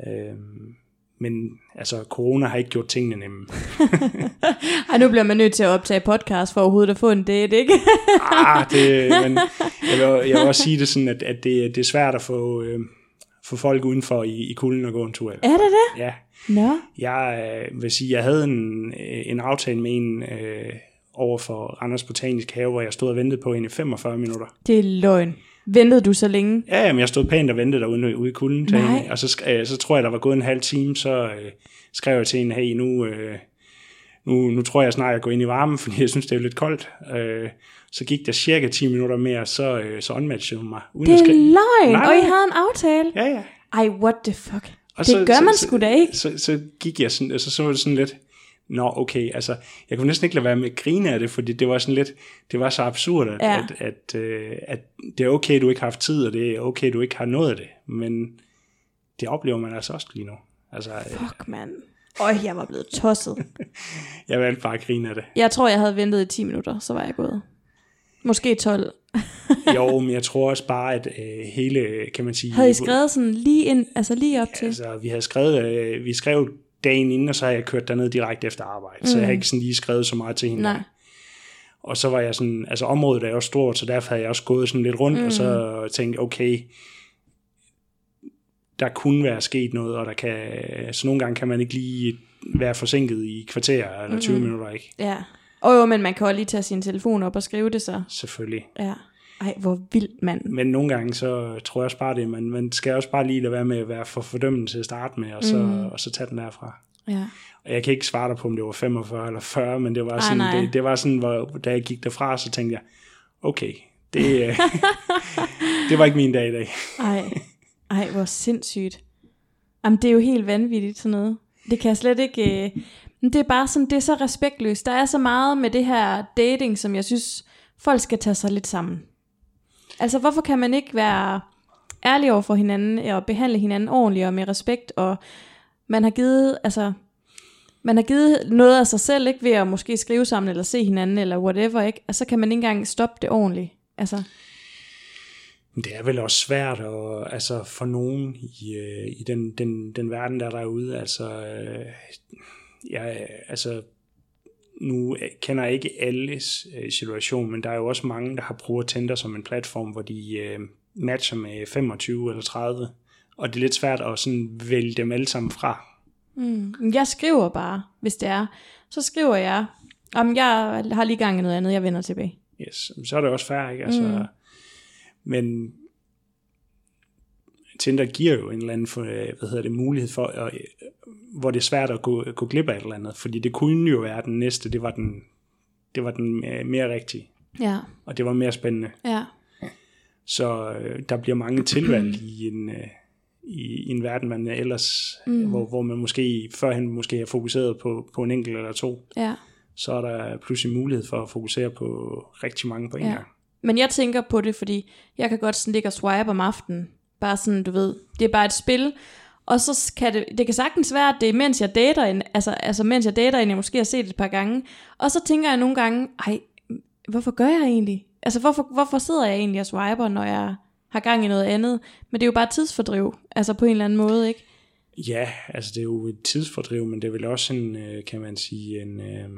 Speaker 3: Øhm, men altså, corona har ikke gjort tingene nemme. *laughs*
Speaker 2: Ej, nu bliver man nødt til at optage podcast for overhovedet at få en date, ikke?
Speaker 3: ah, det, *laughs* men jeg vil, jeg vil også sige det sådan, at, at det, det er svært at få, øh, få folk udenfor i, i kulden og gå en tur.
Speaker 2: er det det?
Speaker 3: Ja,
Speaker 2: Nå.
Speaker 3: jeg øh, vil sige, jeg havde en, øh, en aftale med en øh, over for Randers Botanisk Have, hvor jeg stod og ventede på hende i 45 minutter.
Speaker 2: Det er løgn. Ventede du så længe?
Speaker 3: Ja, jamen, jeg stod pænt og ventede derude ude i kulden til hende, og så, øh, så tror jeg, der var gået en halv time, så øh, skrev jeg til hende, hey, nu, øh, nu, nu tror jeg snart, jeg går ind i varmen, *laughs* fordi jeg synes, det er lidt koldt. Øh, så gik der cirka 10 minutter mere, så, øh, så unmatchede hun mig. Uden
Speaker 2: Det er
Speaker 3: skrive.
Speaker 2: løgn,
Speaker 3: Nej,
Speaker 2: og I havde en aftale.
Speaker 3: Ja, ja.
Speaker 2: Ej, what the fuck.
Speaker 3: Og
Speaker 2: det
Speaker 3: så-
Speaker 2: gør
Speaker 3: så-
Speaker 2: man
Speaker 3: så-
Speaker 2: sgu da ikke.
Speaker 3: Så, så gik jeg sådan, så, så var det sådan lidt, nå okay, altså, jeg kunne næsten ikke lade være med at grine af det, fordi det var sådan lidt, det var så absurd, at,
Speaker 2: Ja.
Speaker 3: at, at, øh, at det er okay, du ikke har haft tid, og det er okay, du ikke har noget af det, men det oplever man altså også lige nu. Altså, øh,
Speaker 2: Fuck, mand. Øj, jeg var blevet tosset. *laughs*
Speaker 3: Jeg valgte bare at grine af det.
Speaker 2: Jeg tror, jeg havde ventet i 10 minutter, så var jeg gået. Måske 12. *laughs*
Speaker 3: Jo, men jeg tror også bare, at øh, hele, kan man sige...
Speaker 2: Havde I skrevet sådan lige ind, altså lige op til?
Speaker 3: Altså, vi havde skrevet, øh, vi skrev dagen inden, og så havde jeg kørt derned direkte efter arbejde. Mm. Så jeg havde ikke sådan lige skrevet så meget til hende.
Speaker 2: Nej.
Speaker 3: Og så var jeg sådan, altså området er jo stort, så derfor havde jeg også gået sådan lidt rundt, mm. og så tænkte, okay, der kunne være sket noget, og der kan, så nogle gange kan man ikke lige være forsinket i kvarter eller 20 mm. minutter, ikke?
Speaker 2: Ja. Og jo, men man kan også lige tage sin telefon op og skrive det så.
Speaker 3: Selvfølgelig.
Speaker 2: Ja. Ej, hvor vildt, mand.
Speaker 3: Men nogle gange, så tror jeg også bare det, man, man skal også bare lige lade være med at være for fordømmende til at starte med, og så, mm. og så tage den derfra.
Speaker 2: Ja.
Speaker 3: Og jeg kan ikke svare dig på, om det var 45 eller 40, men det var
Speaker 2: Ej,
Speaker 3: sådan,
Speaker 2: nej.
Speaker 3: det, det var sådan hvor, da jeg gik derfra, så tænkte jeg, okay, det, *laughs* øh, det var ikke min dag i dag.
Speaker 2: Ej, ej, hvor sindssygt. Jamen, det er jo helt vanvittigt sådan noget. Det kan jeg slet ikke... Øh... Men det er bare sådan, det er så respektløst. Der er så meget med det her dating, som jeg synes, folk skal tage sig lidt sammen. Altså, hvorfor kan man ikke være ærlig over for hinanden, og behandle hinanden ordentligt og med respekt, og man har givet, altså, man har givet noget af sig selv, ikke ved at måske skrive sammen, eller se hinanden, eller whatever, ikke? Og så kan man ikke engang stoppe det ordentligt. Altså,
Speaker 3: det er vel også svært at, altså for nogen i, øh, i den, den, den verden, der er derude. Altså, øh, jeg, altså, nu kender jeg ikke alles øh, situation, men der er jo også mange, der har brugt Tinder som en platform, hvor de øh, matcher med 25 eller 30, og det er lidt svært at sådan vælge dem alle sammen fra.
Speaker 2: Mm. Jeg skriver bare, hvis det er. Så skriver jeg, om jeg har lige gang i noget andet, jeg vender tilbage.
Speaker 3: Yes, så er det også fair, ikke? Altså, mm. Men Tinder giver jo en eller anden for, øh, hvad hedder det, mulighed for, at, øh, hvor det er svært at gå, gå glip af et eller andet, fordi det kunne jo være den næste, det var den, det var den øh, mere rigtige,
Speaker 2: Ja,
Speaker 3: og det var mere spændende.
Speaker 2: ja,
Speaker 3: Så øh, der bliver mange tilvalg *clears throat* i en, øh, i, i en verden, man ellers, mm. hvor, hvor man måske førhen måske har fokuseret på, på en enkelt eller to,
Speaker 2: ja.
Speaker 3: så er der pludselig mulighed for at fokusere på rigtig mange på en
Speaker 2: Ja.
Speaker 3: gang.
Speaker 2: Men jeg tænker på det, fordi jeg kan godt sådan ligge og swipe om aftenen. Bare sådan, du ved, det er bare et spil. Og så kan det, det kan sagtens være, at det er mens jeg dater en, altså, altså mens jeg dater en, jeg måske har set et par gange. Og så tænker jeg nogle gange, ej, hvorfor gør jeg egentlig? Altså hvorfor, hvorfor sidder jeg egentlig og swiper, når jeg har gang i noget andet? Men det er jo bare tidsfordriv, altså på en eller anden måde, ikke?
Speaker 3: Ja, altså det er jo et tidsfordriv, men det er vel også en, øh, kan man sige, en... Øh,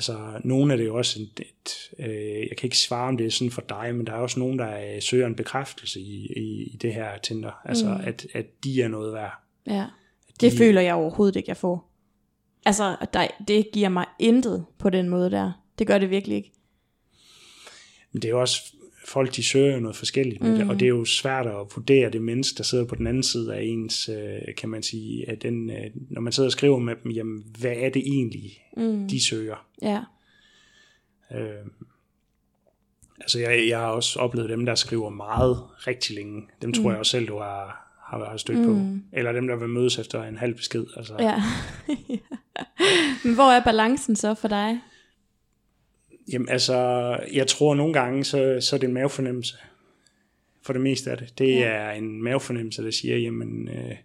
Speaker 3: Altså, nogle af det er jo også et, et øh, jeg kan ikke svare, om det er sådan for dig, men der er også nogen, der øh, søger en bekræftelse i, i, i det her Tinder. Altså, mm. at, at de er noget værd.
Speaker 2: Ja.
Speaker 3: At
Speaker 2: Det
Speaker 3: de,
Speaker 2: føler jeg overhovedet ikke, jeg får. Altså, der, det giver mig intet på den måde der. Det gør det virkelig ikke.
Speaker 3: Men det er jo også, folk de søger jo noget forskelligt med mm. det, og det er jo svært at vurdere det menneske, der sidder på den anden side af ens, øh, kan man sige, at den, øh, når man sidder og skriver med dem, jamen, hvad er det egentlig, mm. de søger?
Speaker 2: Ja.
Speaker 3: Øh, altså jeg, jeg har også oplevet dem, der skriver meget rigtig længe. Dem tror mm. jeg også selv, du har, har, har stødt mm. på. Eller dem, der vil mødes efter en halv besked. Altså,
Speaker 2: Ja. *laughs* Men hvor er balancen så for dig?
Speaker 3: Jamen altså, jeg tror nogle gange, så, så er det en mavefornemmelse. For det meste af det. Det ja. er en mavefornemmelse, der siger, jamen, øh,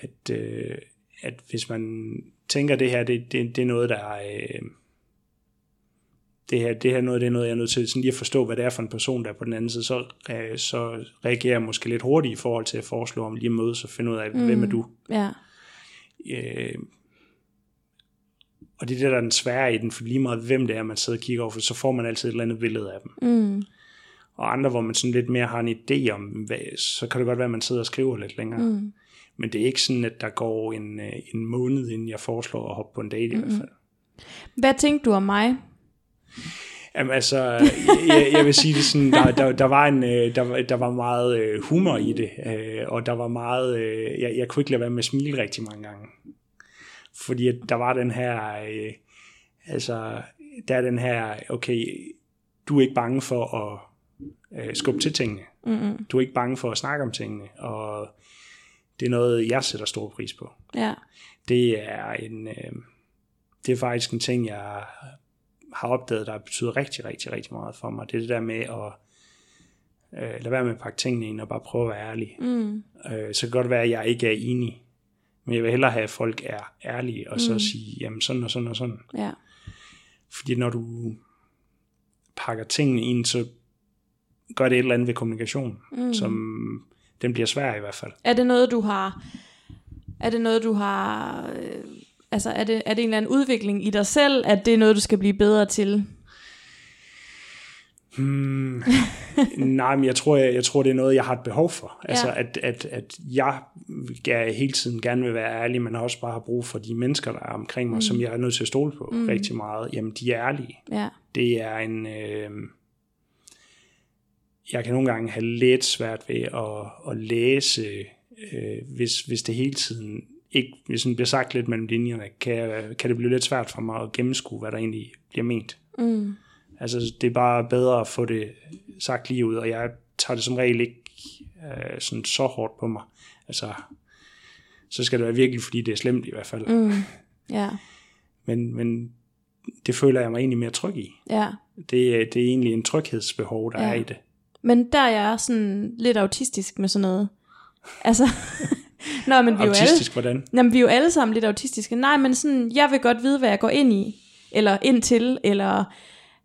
Speaker 3: at, øh, at hvis man tænker, det her, det, det, det er noget, der er... Øh, det her, det her noget, det er noget, jeg er nødt til sådan lige at forstå, hvad det er for en person, der er på den anden side, så, øh, så reagerer jeg måske lidt hurtigt i forhold til at foreslå om lige at mødes og finde ud af, mm. hvem er du?
Speaker 2: Ja.
Speaker 3: Øh, og det er det, der er den svære i den, for lige meget hvem det er, man sidder og kigger over, for så får man altid et eller andet billede af dem.
Speaker 2: Mm.
Speaker 3: Og andre, hvor man sådan lidt mere har en idé om, hvad, så kan det godt være, at man sidder og skriver lidt længere. Mm. Men det er ikke sådan, at der går en, øh, en måned, inden jeg foreslår at hoppe på en date i hvert fald.
Speaker 2: Hvad tænkte du om mig?
Speaker 3: Jamen altså, jeg, jeg vil sige det sådan, der, der, der, var, en, øh, der, var- der var meget øh, humor i det, og der var meget, jeg, jeg kunne ikke lade være med at smile rigtig mange gange. Fordi at der var den her, øh, altså, der er den her, okay, du er ikke bange for at øh, skubbe til tingene. Mm-hmm. Du er ikke bange for at snakke om tingene, og det er noget, jeg sætter stor pris på.
Speaker 2: Ja.
Speaker 3: Det er en, øh, det er faktisk en ting, jeg har opdaget, der betyder rigtig, rigtig, rigtig meget for mig. Det er det der med at øh, lade være med at pakke tingene ind og bare prøve at være ærlig. Mm. Øh, så kan godt være, at jeg ikke er enig Men jeg vil hellere have, at folk er ærlige, og så
Speaker 2: Mm.
Speaker 3: sige, jamen sådan og sådan og sådan.
Speaker 2: Ja.
Speaker 3: Fordi når du pakker tingene ind, så gør det et eller andet ved kommunikation, mm. som den bliver svær i hvert fald.
Speaker 2: Er det noget, du har... Er det noget, du har... Øh, altså, er det, er det en eller anden udvikling i dig selv, at det er noget, du skal blive bedre til?
Speaker 3: Hmm, *laughs* nej, men jeg tror, jeg, jeg tror, det er noget, jeg har et behov for. Altså,
Speaker 2: Ja.
Speaker 3: at, at, at jeg skal hele tiden gerne vil være ærlig, men også bare har brug for de mennesker, der er omkring mig, mm. som jeg er nødt til at stole på mm. rigtig meget. Jamen, de er ærlige.
Speaker 2: Ja.
Speaker 3: Det er en... Øh, jeg kan nogle gange have lidt svært ved at, at læse, øh, hvis, hvis det hele tiden ikke, hvis den bliver sagt lidt mellem linjerne, kan, kan det blive lidt svært for mig at gennemskue, hvad der egentlig bliver ment.
Speaker 2: Mm.
Speaker 3: Altså, det er bare bedre at få det sagt lige ud, og jeg tager det som regel ikke øh, sådan så hårdt på mig. Altså, så skal det være virkelig, fordi det er slemt i hvert fald.
Speaker 2: Mm. Ja.
Speaker 3: Men, men det føler jeg mig egentlig mere tryg i.
Speaker 2: Ja.
Speaker 3: Det, er- det er egentlig en tryghedsbehov, der
Speaker 2: Ja.
Speaker 3: er i det.
Speaker 2: Men der er jeg sådan lidt autistisk med sådan noget. Altså, *laughs* Nå, men vi er jo alle,
Speaker 3: Autistisk, hvordan?
Speaker 2: jamen, vi er jo alle sammen lidt autistiske. Nej, men sådan, jeg vil godt vide, hvad jeg går ind i, eller ind til, eller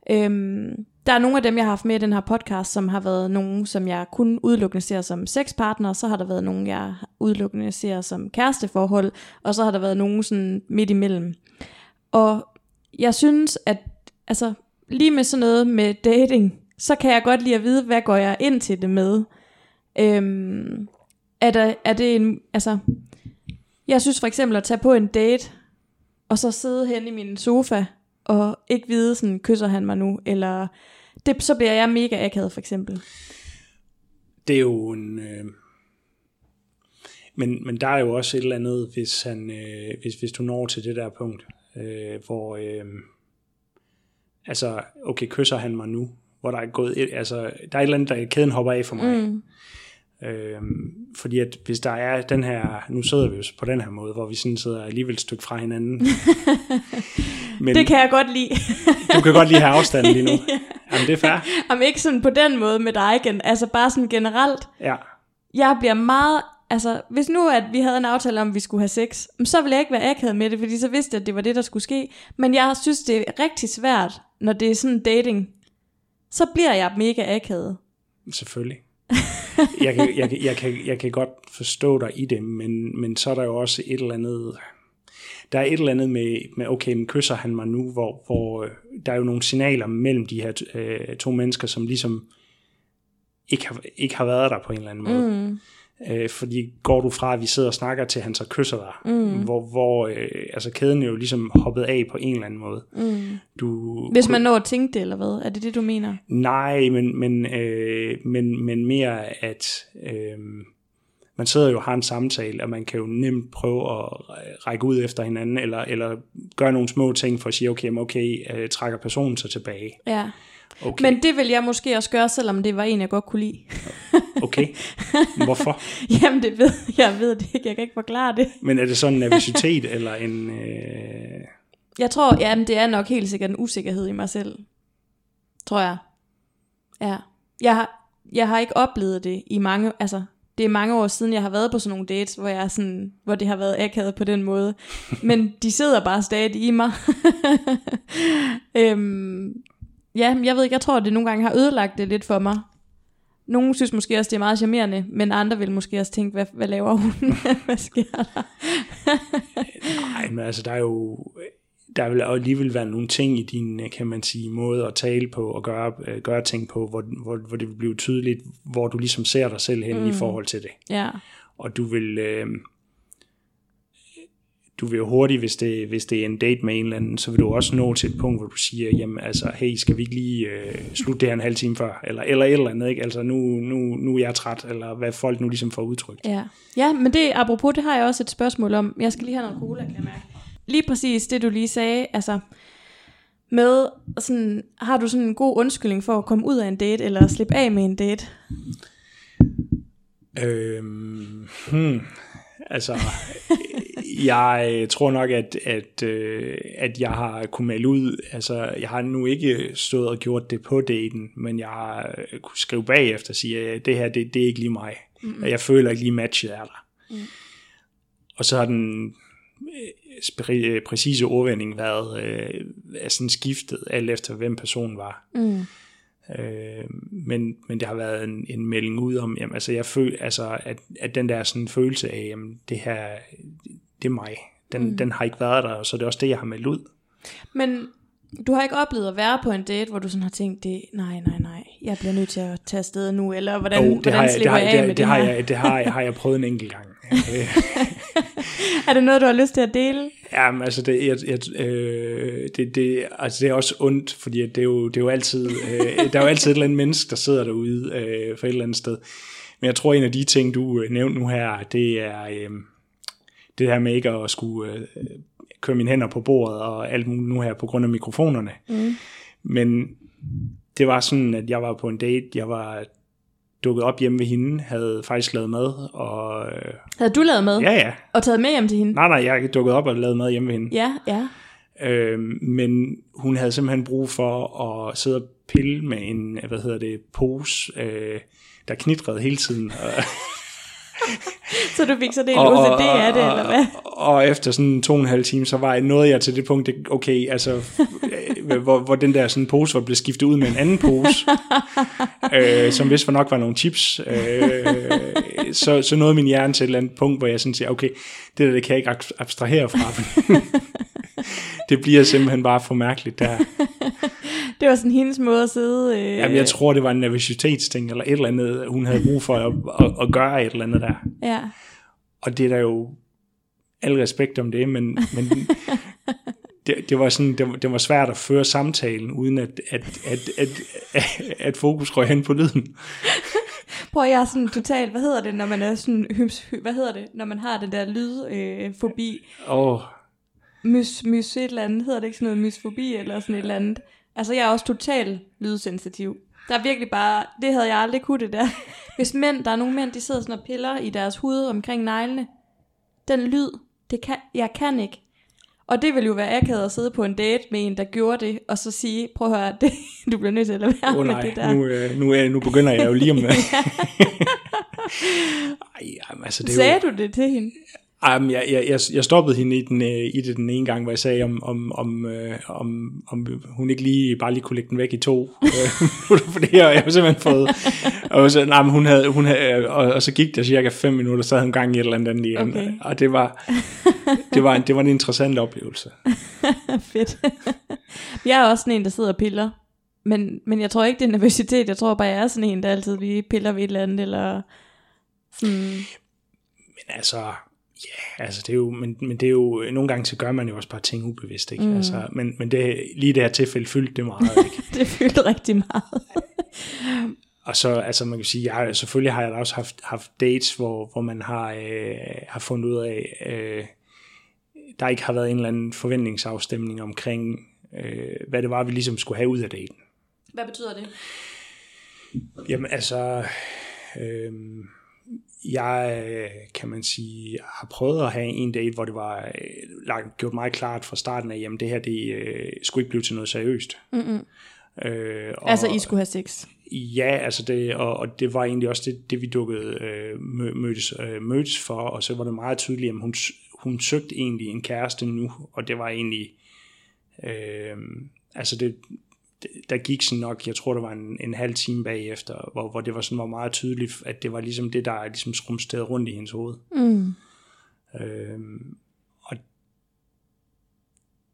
Speaker 2: øhm, der er nogle af dem, jeg har haft med i den her podcast, som har været nogen, som jeg kun udelukkende ser som sexpartner, så har der været nogen, jeg udelukkende ser som kæresteforhold, og så har der været nogen sådan midt imellem. Og jeg synes, at altså, lige med sådan noget med dating, så kan jeg godt lide at vide, hvad går jeg ind til det med. Øhm, er, der, er det en, altså, jeg synes for eksempel at tage på en date, og så sidde hen i min sofa, og ikke vide sådan, kysser han mig nu, eller det, så bliver jeg mega akavet for eksempel.
Speaker 3: Det er jo en... Øh... Men, men der er jo også et eller andet, hvis, han, øh, hvis, hvis du når til det der punkt, øh, hvor... Øh... Altså, okay, kysser han mig nu? Hvor der er gået... Et, altså, der er et eller andet, der kæden hopper af for mig.
Speaker 2: Mm.
Speaker 3: Øhm, fordi at hvis der er den her, nu sidder vi jo på den her måde, hvor vi sådan sidder alligevel et stykke fra hinanden. *laughs* Men
Speaker 2: Det kan jeg godt lide. *laughs*
Speaker 3: du kan godt lige have afstand lige nu. *laughs* Jamen det er fair.
Speaker 2: Om ikke sådan på den måde med dig igen, altså bare sådan generelt.
Speaker 3: Ja.
Speaker 2: Jeg bliver meget, altså hvis nu at vi havde en aftale om, at vi skulle have sex, så ville jeg ikke være akavet med det, fordi så vidste jeg, at det var det, der skulle ske. Men jeg synes, det er rigtig svært, når det er sådan dating. Så bliver jeg mega akavet.
Speaker 3: Selvfølgelig. Jeg kan, jeg, jeg, kan, jeg kan godt forstå dig i det, men, men så er der jo også et eller andet... Der er et eller andet med, med okay, men kysser han mig nu, hvor, hvor øh, der er jo nogle signaler mellem de her øh, to mennesker, som ligesom ikke har, ikke har været der på en eller anden måde.
Speaker 2: Mm.
Speaker 3: Øh, fordi går du fra, at vi sidder og snakker til, han så kysser dig, mm. hvor, hvor øh, altså kæden er jo ligesom hoppet af på en eller anden måde.
Speaker 2: Mm.
Speaker 3: Du,
Speaker 2: Hvis man når at tænke det, eller hvad? Er det det, du mener?
Speaker 3: Nej, men, men, øh, men, men mere at øh, man sidder jo og har en samtale, og man kan jo nemt prøve at række ud efter hinanden, eller, eller gøre nogle små ting for at sige, okay, okay, øh, trækker personen sig tilbage.
Speaker 2: Ja.
Speaker 3: Okay,
Speaker 2: Men det vil jeg måske også gøre, selvom det var en, jeg godt kunne lide. *laughs*
Speaker 3: okay. Hvorfor? *laughs*
Speaker 2: Jamen, det ved jeg ved det ikke. Jeg kan ikke forklare det.
Speaker 3: Men er det sådan en nervøsitet, *laughs* eller en... Øh,
Speaker 2: Jeg tror, ja, det er nok helt sikkert en usikkerhed i mig selv. Tror jeg. Ja. Jeg har, jeg har ikke oplevet det i mange, altså, det er mange år siden, jeg har været på sådan nogle dates, hvor, jeg er sådan, hvor det har været akavet på den måde. Men de sidder bare stadig i mig. *laughs* øhm, ja, jeg ved ikke, jeg tror, det nogle gange har ødelagt det lidt for mig. Nogle synes måske også, det er meget charmerende, men andre vil måske også tænke, hvad, hvad laver hun? *laughs* hvad sker der?
Speaker 3: nej, men altså, der er jo... Der vil alligevel være nogle ting i din, øh, kan man sige, måde at tale på og gøre, øh, gøre ting på, hvor, hvor, hvor det vil blive tydeligt, hvor du ligesom ser dig selv hen mm. i forhold til det.
Speaker 2: ja,
Speaker 3: og du vil øh, du vil jo hurtigt, hvis det, hvis det er en date med en eller anden, så vil du også nå til et punkt, hvor du siger, jamen altså, hey, skal vi ikke lige øh, slutte det her en halv time før, eller, eller et eller andet, ikke? Altså, nu, nu, nu er jeg træt, eller hvad folk nu ligesom får udtrykt.
Speaker 2: Ja. ja, men det, apropos, det har jeg også et spørgsmål om. Jeg skal lige have noget cola, kan jeg mærke. Lige præcis det, du lige sagde, altså med sådan, har du sådan en god undskyldning for at komme ud af en date, eller slippe af med en date?
Speaker 3: Øhm, hmm, altså, jeg tror nok, at, at, øh, at jeg har kunnet melde ud, altså, jeg har nu ikke stået og gjort det på daten, men jeg har øh, kunne skrive bagefter og sige, at det her, det, det er ikke lige mig. Mm. Jeg føler ikke lige matchet er der. Mm. og så har den spri- øh, præcise ordvending været øh, er sådan skiftet, alt efter hvem personen var.
Speaker 2: Mm.
Speaker 3: Øh, men, men det har været en, en melding ud om, jamen, altså jeg føl, altså, at, at den der sådan følelse af, jamen, det her, det er mig, den, mm. den har ikke været der, så det er også det, jeg har meldt ud.
Speaker 2: Men du har ikke oplevet at være på en date, hvor du sådan har tænkt, det, nej, nej, nej, jeg bliver nødt til at tage afsted nu, eller hvordan, hvordan
Speaker 3: det har jeg, det
Speaker 2: slipper
Speaker 3: har,
Speaker 2: jeg af
Speaker 3: det,
Speaker 2: med
Speaker 3: det,
Speaker 2: det,
Speaker 3: har
Speaker 2: her?
Speaker 3: jeg, det har jeg, har jeg prøvet en enkelt gang. *laughs*
Speaker 2: Er det noget, du har lyst til at dele?
Speaker 3: Jamen, altså, det, jeg, jeg, øh, det, det, altså, det er også ondt, fordi det er jo, det er jo altid, øh, der er jo altid et eller andet menneske, der sidder derude øh, for et eller andet sted. Men jeg tror, en af de ting, du øh, nævnte nu her, det er øh, det her med ikke at skulle øh, køre mine hænder på bordet og alt muligt nu her på grund af mikrofonerne. Mm. Men det var sådan, at jeg var på en date, jeg var dukket op hjemme ved hende, havde faktisk lavet mad, og øh,
Speaker 2: Havde du lavet mad?
Speaker 3: ja, ja,
Speaker 2: Og taget med hjem til hende?
Speaker 3: nej, nej, jeg dukkede op og lavede mad hjemme ved hende.
Speaker 2: Ja, ja.
Speaker 3: Øh, men hun havde simpelthen brug for at sidde og pille med en, hvad hedder det, pose, øh, der knitrede hele tiden. *laughs* *laughs*
Speaker 2: Så du fik så det en OCD af det, eller hvad?
Speaker 3: Og, og efter sådan to og en halv time, så var jeg nåede jeg til det punkt, okay, altså, øh, hvor, hvor den der sådan pose var blevet skiftet ud med en anden pose, *laughs* øh, som vist for nok var nogle chips. Øh, så, så nåede min hjerne til et eller andet punkt, hvor jeg sådan siger, okay, det der, det kan jeg ikke ab- abstrahere fra. *laughs* det bliver simpelthen bare for mærkeligt der.
Speaker 2: Det var sådan hendes måde at sidde... Øh,
Speaker 3: Jamen, jeg tror, det var en nervøsitetsting, eller et eller andet, hun havde brug for at, at, at gøre et eller andet der.
Speaker 2: Ja. Og
Speaker 3: det er der jo al respekt om det, men, men *laughs* det, det, var sådan, det, var, det var svært at føre samtalen, uden at, at, at, at, at, at fokus røg hen på lyden. *laughs*
Speaker 2: Prøv at jeg er sådan totalt, hvad hedder det, når man er sådan, hvad hedder det, når man har den der lydfobi, øh?
Speaker 3: Åh,
Speaker 2: mys, mys et eller andet, hedder det ikke sådan noget mysfobi eller sådan et eller andet? Altså jeg er også totalt lydsensitiv. Der er virkelig bare, det havde jeg aldrig kunne det der. *laughs* Hvis mænd, der er nogle mænd, de sidder sådan og piller i deres hud omkring neglene. Den lyd, det kan, jeg kan ikke. Og det ville jo være akavet at sidde på en date med en, der gjorde det, og så sige, prøv at høre, *laughs* det, du bliver nødt til at lade være
Speaker 3: oh,
Speaker 2: med
Speaker 3: nej,
Speaker 2: det der.
Speaker 3: nu, øh, nu, er, nu begynder jeg jo lige om... *laughs* Ej, jamen, altså, det
Speaker 2: Sagde
Speaker 3: jo,
Speaker 2: du det til hende?
Speaker 3: Jamen, jeg, jeg, jeg, stoppede hende i, den, øh, i det den ene gang, hvor jeg sagde, om, om, om, øh, om, om hun ikke lige bare lige kunne lægge den væk i to. Øh, *laughs* For det her, jeg har simpelthen fået... Og så, nej, men hun havde, hun havde, og, og så gik der cirka fem minutter, så havde hun gang i et eller andet igen.
Speaker 2: Okay.
Speaker 3: Og det var, det, var en, det var en interessant oplevelse. *laughs*
Speaker 2: Fedt. jeg er også sådan en, der sidder og piller. Men, men jeg tror ikke, det er nervøsitet. Jeg tror bare, jeg er sådan en, der altid lige piller ved et eller andet. Eller sådan.
Speaker 3: Men altså, ja, altså det er jo, men, men det er jo, nogle gange så gør man jo også bare ting ubevidst, ikke? Mm. Altså, men, men det, lige det her tilfælde fyldte det meget, ikke? *laughs*
Speaker 2: Det fyldte rigtig meget.
Speaker 3: Og så, altså man kan sige, jeg, selvfølgelig har jeg da også haft, haft dates, hvor, hvor man har, øh, har fundet ud af, øh, der ikke har været en eller anden forventningsafstemning omkring, øh, hvad det var, vi ligesom skulle have ud af daten.
Speaker 2: Hvad betyder det?
Speaker 3: Jamen altså, øh, jeg kan man sige, har prøvet at have en date, hvor det var lagt, gjort meget klart fra starten af, jamen det her, det øh, skulle ikke blive til noget seriøst.
Speaker 2: Mm-mm.
Speaker 3: Øh, og,
Speaker 2: Altså, I skulle have sex.
Speaker 3: Ja, altså det, og, og det var egentlig også det, det vi dukkede øh, mø, mødtes, øh, mødtes for, og så var det meget tydeligt, at hun, hun søgte egentlig en kæreste nu, og det var egentlig, øh, altså det, der gik sådan nok, jeg tror det var en, en halv time bagefter, hvor, hvor det var sådan var meget tydeligt, at det var ligesom det, der ligesom skrumstede rundt i hendes hoved.
Speaker 2: Mm.
Speaker 3: Øh, og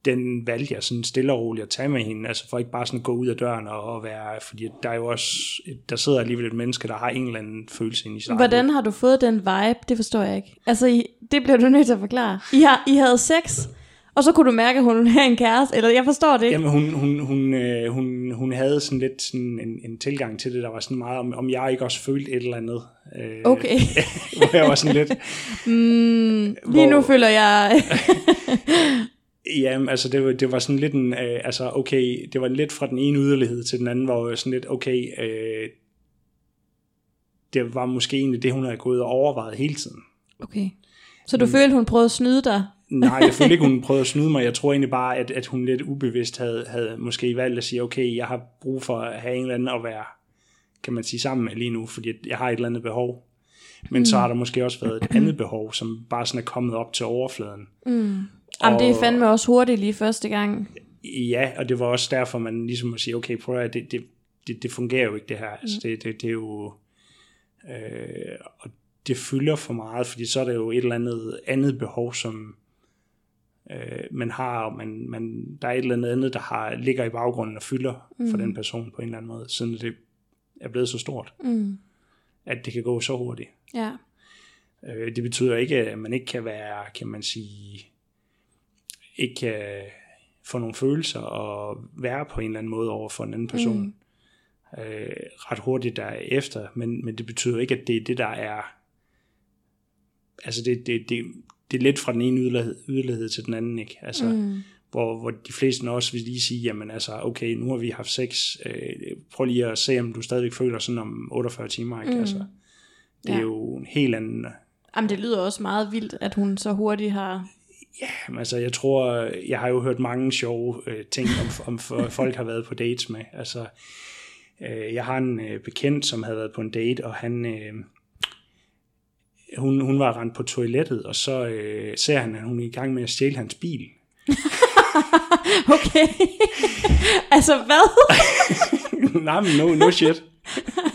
Speaker 3: den valgte jeg sådan stille og roligt at tage med hende, altså for ikke bare sådan gå ud af døren og, og være, fordi der er jo også, der sidder alligevel et menneske, der har en eller anden følelse ind i sig.
Speaker 2: Hvordan har du fået den vibe? Det forstår jeg ikke. Altså, I, det bliver du nødt til at forklare. I, har, I havde sex, og så kunne du mærke, at hun have en kæreste, eller jeg forstår det ikke.
Speaker 3: Jamen hun, hun, hun, øh, hun, hun havde sådan lidt sådan en, en tilgang til det, der var sådan meget, om, om jeg ikke også følte et eller andet. Øh,
Speaker 2: Okay. *laughs*
Speaker 3: hvor jeg var sådan lidt, *laughs*
Speaker 2: Mm, lige nu
Speaker 3: Hvor-
Speaker 2: føler jeg... *laughs*
Speaker 3: Jamen, altså det var, det var sådan lidt en, øh, altså okay, det var lidt fra den ene yderlighed til den anden, hvor sådan lidt, okay, øh, det var måske egentlig det, hun havde gået og overvejet hele tiden.
Speaker 2: okay. Så du følte, hun prøvede at snyde dig?
Speaker 3: Nej, jeg følte ikke, *laughs* hun prøvede at snyde mig. Jeg tror egentlig bare, at, at hun lidt ubevidst havde, havde måske valgt at sige, okay, jeg har brug for at have en eller anden at være, kan man sige, sammen med lige nu, fordi jeg har et eller andet behov. Men mm. så har der måske også været et andet behov, som bare sådan er kommet op til overfladen.
Speaker 2: Mm. Jamen, det er fandme også hurtigt lige første gang.
Speaker 3: Ja, og det var også derfor, man ligesom må sige, okay, prøv at det, det, det, det fungerer jo ikke det her. Altså, det, det, det er jo... Øh, og det fylder for meget, fordi så er der jo et eller andet andet behov, som øh, man har, og man, man, der er et eller andet andet, der har, ligger i baggrunden og fylder mm. for den person på en eller anden måde, siden det er blevet så stort,
Speaker 2: Mm.
Speaker 3: at det kan gå så hurtigt.
Speaker 2: Ja.
Speaker 3: Øh, det betyder ikke, at man ikke kan være, kan man sige, ikke kan få nogle følelser og være på en eller anden måde over for en anden person. Mm. Øh, ret hurtigt derefter, men, men det betyder ikke, at det er det, der er altså det, det, det, det er lidt fra den ene yderlighed, yderlighed til den anden, ikke? Altså, mm. hvor, hvor de fleste også vil lige sige, jamen altså, okay, nu har vi haft sex, øh, prøv lige at se, om du stadigvæk føler sådan om 48 timer, ikke? Mm. Altså, det er
Speaker 2: Ja.
Speaker 3: jo en helt anden...
Speaker 2: Jamen, det lyder også meget vildt, at hun så hurtigt har...
Speaker 3: Jamen, altså, jeg tror, jeg har jo hørt mange sjove øh, ting, om, om for, folk har været på dates med. Altså, øh, jeg har en øh, bekendt, som havde været på en date, og han... Øh, hun, hun var rendt på toilettet, og så øh, ser han, at hun er i gang med at stjæle hans bil. *laughs*
Speaker 2: Okay. altså, hvad? *laughs*
Speaker 3: Nej, men no, no shit. *laughs*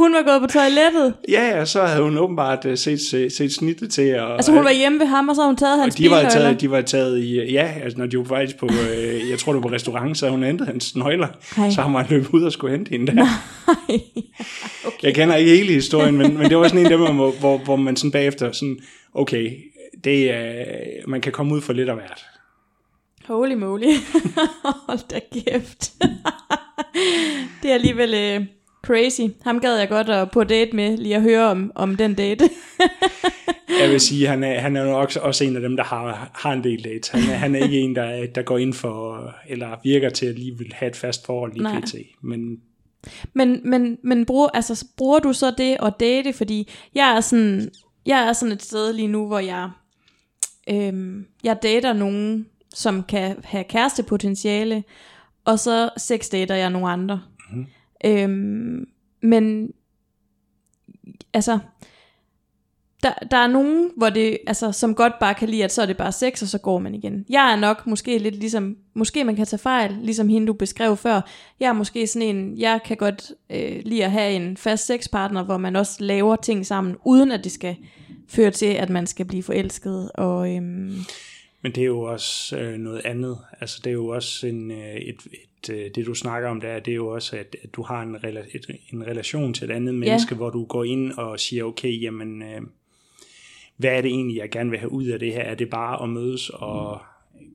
Speaker 2: Hun var gået på toilettet.
Speaker 3: Ja, ja, så havde hun åbenbart øh, set, set, set snittet til. Og,
Speaker 2: Altså, hun var hjemme ved ham, og så havde hun taget hans
Speaker 3: og de var, taget, de var taget i, ja, altså når de var faktisk på, øh, jeg tror det var på restaurant, så havde hun hentet hans nøgler,
Speaker 2: Ej.
Speaker 3: så har man løbet ud og skulle hente hende der. *laughs* okay. Jeg kender ikke hele historien, men, men det var sådan en af dem, hvor, hvor, hvor man sådan bagefter sådan, okay, det er, man kan komme ud for lidt af hvert.
Speaker 2: Holy moly. *laughs* Hold da kæft. *laughs* det er alligevel øh, crazy. Ham gad jeg godt at på date med, lige at høre om, om den date. *laughs*
Speaker 3: Jeg vil sige, han er, han er jo også, også en af dem, der har, har en del dates. Han er, han er ikke en, der, der går ind for, eller virker til at lige vil have et fast forhold lige
Speaker 2: Nej.
Speaker 3: pt. Men
Speaker 2: Men, men, men bruger, altså, bruger du så det at date? Fordi jeg er sådan, jeg er sådan et sted lige nu, hvor jeg, øhm, jeg dater nogen, som kan have kærestepotentiale, og så sexdater jeg nogle andre. Øhm, men altså, der, der er nogen, hvor det, altså, som godt bare kan lide, at så er det bare sex, og så går man igen. Jeg er nok måske lidt ligesom, måske man kan tage fejl, ligesom hende du beskrev før. Jeg er måske sådan en, jeg kan godt øh, lide at have en fast sexpartner, hvor man også laver ting sammen, uden at det skal føre til, at man skal blive forelsket. Og, øhm,
Speaker 3: men det er jo også øh, noget andet. Altså det er jo også en, øh, et, et, øh, det du snakker om der, det er jo også, at, at du har en, rela- et, en relation til et andet menneske, hvor du går ind og siger, okay, jamen, øh, hvad er det egentlig, jeg gerne vil have ud af det her? Er det bare at mødes og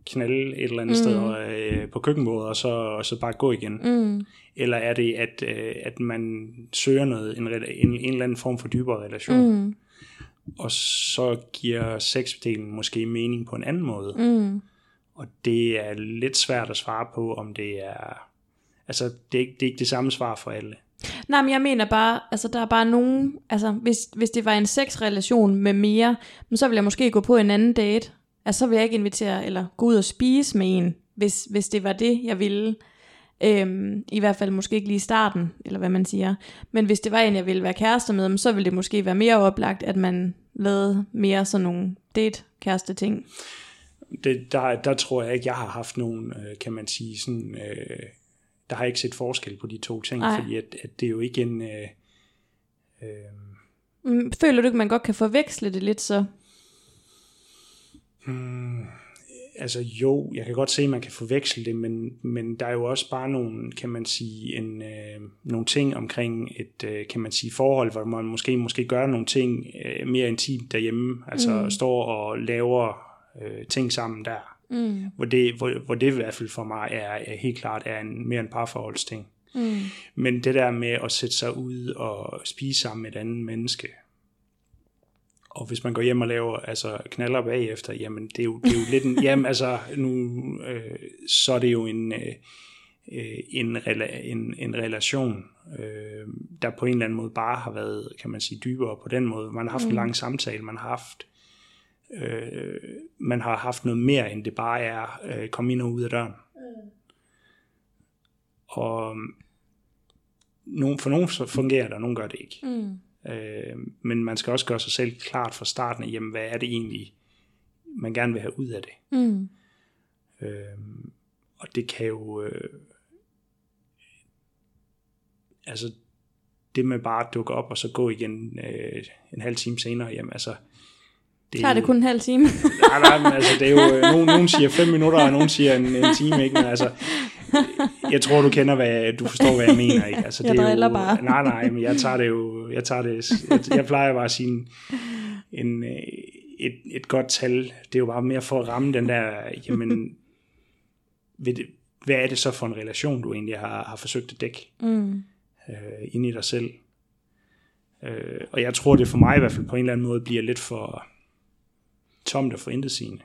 Speaker 3: knalde et eller andet mm. sted øh, på køkkenbordet, og så, og så bare gå igen?
Speaker 2: mm,
Speaker 3: Eller er det, at, øh, at man søger noget, en, en, en eller anden form for dybere relation,
Speaker 2: mm,
Speaker 3: og så giver sexdelen måske mening på en anden måde?
Speaker 2: mm,
Speaker 3: Og det er lidt svært at svare på, om det er... Altså, det er ikke det, er ikke det samme svar for alle.
Speaker 2: Nej, men jeg mener bare, altså der er bare nogen, altså hvis, hvis det var en sexrelation med mere, så ville jeg måske gå på en anden date. Altså så vil jeg ikke invitere, eller gå ud og spise med en, hvis, hvis det var det, jeg ville. Øhm, I hvert fald måske ikke lige i starten, eller hvad man siger. Men hvis det var en, jeg ville være kærester med, så ville det måske være mere oplagt, at man lavede mere sådan nogle date-kæreste ting.
Speaker 3: Det, der, der tror jeg ikke, jeg har haft nogen, øh, kan man sige, sådan... Øh, der har ikke set forskel på de to ting,
Speaker 2: Nej.
Speaker 3: fordi at, at det er jo ikke en... Øh, øh,
Speaker 2: Mm, Føler du ikke, man godt kan forveksle det lidt så?
Speaker 3: Altså jo, jeg kan godt se, at man kan forveksle det, men, men der er jo også bare nogle, kan man sige, en, øh, nogle ting omkring et, øh, kan man sige, forhold, hvor man måske, måske gør nogle ting øh, mere intimt derhjemme, altså mm. står og laver øh, ting sammen der.
Speaker 2: Mm.
Speaker 3: Hvor, det, hvor, hvor det i hvert fald for mig er, er helt klart er en, mere en parforholdsting.
Speaker 2: Mm.
Speaker 3: Men det der med at sætte sig ud og spise sammen med et andet menneske, og hvis man går hjem og laver altså knaller bagefter, jamen det er jo, det er jo lidt en, jamen altså nu, øh, så er det jo en, øh, øh, en, rela, en, en relation, øh, der på en eller anden måde bare har været, kan man sige, dybere på den måde. Man har haft mm. en lang samtale, man har haft øh, man har haft noget mere, end det bare er øh, komme ind og ud af døren. Mm. Og nogen, for nogen så fungerer det, og nogen gør det ikke.
Speaker 2: Mm.
Speaker 3: Øh, men man skal også gøre sig selv klart fra starten af, jamen, hvad er det egentlig, man gerne vil have ud af det.
Speaker 2: Mm.
Speaker 3: Øh, og det kan jo... Øh, altså, det med bare at dukke op og så gå igen øh, en halv time senere, jamen altså...
Speaker 2: Det Tager det kun en halv time? *laughs*
Speaker 3: nej, nej, men altså, det er jo... Nogen, nogen siger fem minutter, og nogen siger en, en time, ikke? Men altså, jeg tror, du kender, hvad, du forstår, hvad jeg mener, ikke? Altså,
Speaker 2: jeg
Speaker 3: det er
Speaker 2: driller
Speaker 3: jo,
Speaker 2: bare.
Speaker 3: Nej, nej, men jeg tager det jo... Jeg, tager det, jeg, jeg plejer bare at sige en, en, øh, et, et godt tal. Det er jo bare mere for at ramme den der... Jamen, ved hvad er det så for en relation, du egentlig har, har forsøgt at dække
Speaker 2: Mm.
Speaker 3: øh, ind i dig selv? Øh, og jeg tror, det for mig i hvert fald på en eller anden måde bliver lidt for tomt og for intetsigende.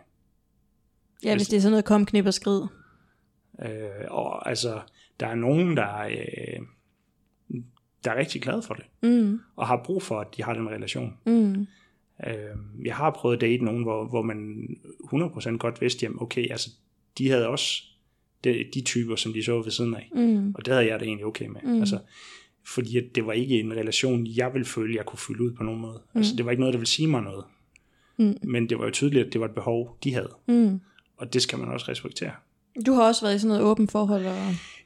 Speaker 2: Ja, hvis det er sådan noget kom, knip og skrid.
Speaker 3: Øh, og altså, der er nogen, der, øh, der er rigtig glade for det,
Speaker 2: Mm.
Speaker 3: og har brug for, at de har den relation.
Speaker 2: Mm.
Speaker 3: Øh, jeg har prøvet at date nogen, hvor, hvor man 100% godt vidste, jamen okay, altså, de havde også de, de typer, som de så ved siden af.
Speaker 2: Mm.
Speaker 3: Og det havde jeg det egentlig okay med. Mm. Altså, fordi at det var ikke en relation, jeg ville føle, jeg kunne fylde ud på nogen måde. Mm. Altså, det var ikke noget, der ville sige mig noget.
Speaker 2: Mm.
Speaker 3: Men det var jo tydeligt, at det var et behov, de havde.
Speaker 2: Mm.
Speaker 3: Og det skal man også respektere.
Speaker 2: Du har også været i sådan noget åbent forhold. Og...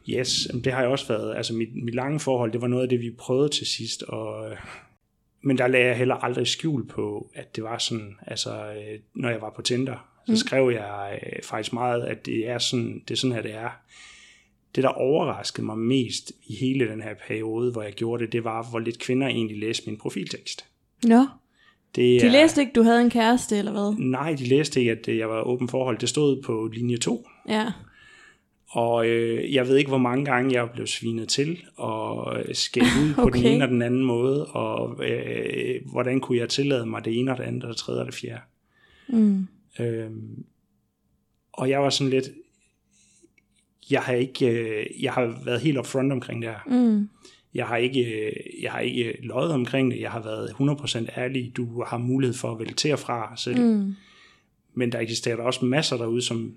Speaker 3: Yes, det har jeg også været. Altså mit, mit lange forhold, det var noget af det, vi prøvede til sidst. Og, øh, men der lagde jeg heller aldrig skjul på, at det var sådan, altså øh, når jeg var på Tinder, så mm. skrev jeg øh, faktisk meget, at det er sådan, det er sådan her, det er. Det, der overraskede mig mest i hele den her periode, hvor jeg gjorde det, det var, hvor lidt kvinder egentlig læste min profiltekst.
Speaker 2: Nå,
Speaker 3: Det
Speaker 2: de
Speaker 3: er-
Speaker 2: læste ikke, du havde en kæreste, eller hvad?
Speaker 3: Nej, de læste ikke, at jeg var åben forhold. Det stod på linje 2.
Speaker 2: Ja.
Speaker 3: Og øh, jeg ved ikke, hvor mange gange jeg blev svinet til og øh, skældt ud på *laughs*
Speaker 2: Okay.
Speaker 3: den ene og den anden måde, og øh, hvordan kunne jeg tillade mig det ene og det andet og det tredje og det fjerde.
Speaker 2: Mm.
Speaker 3: Øhm, og jeg var sådan lidt, jeg har ikke, øh, jeg har været helt upfront omkring det her.
Speaker 2: Mm.
Speaker 3: Jeg har ikke, øh, jeg har ikke løjet omkring det. Jeg har været 100% ærlig. Du har mulighed for at vælge til og fra selv.
Speaker 2: Mm.
Speaker 3: Men der eksisterer der også masser derude, som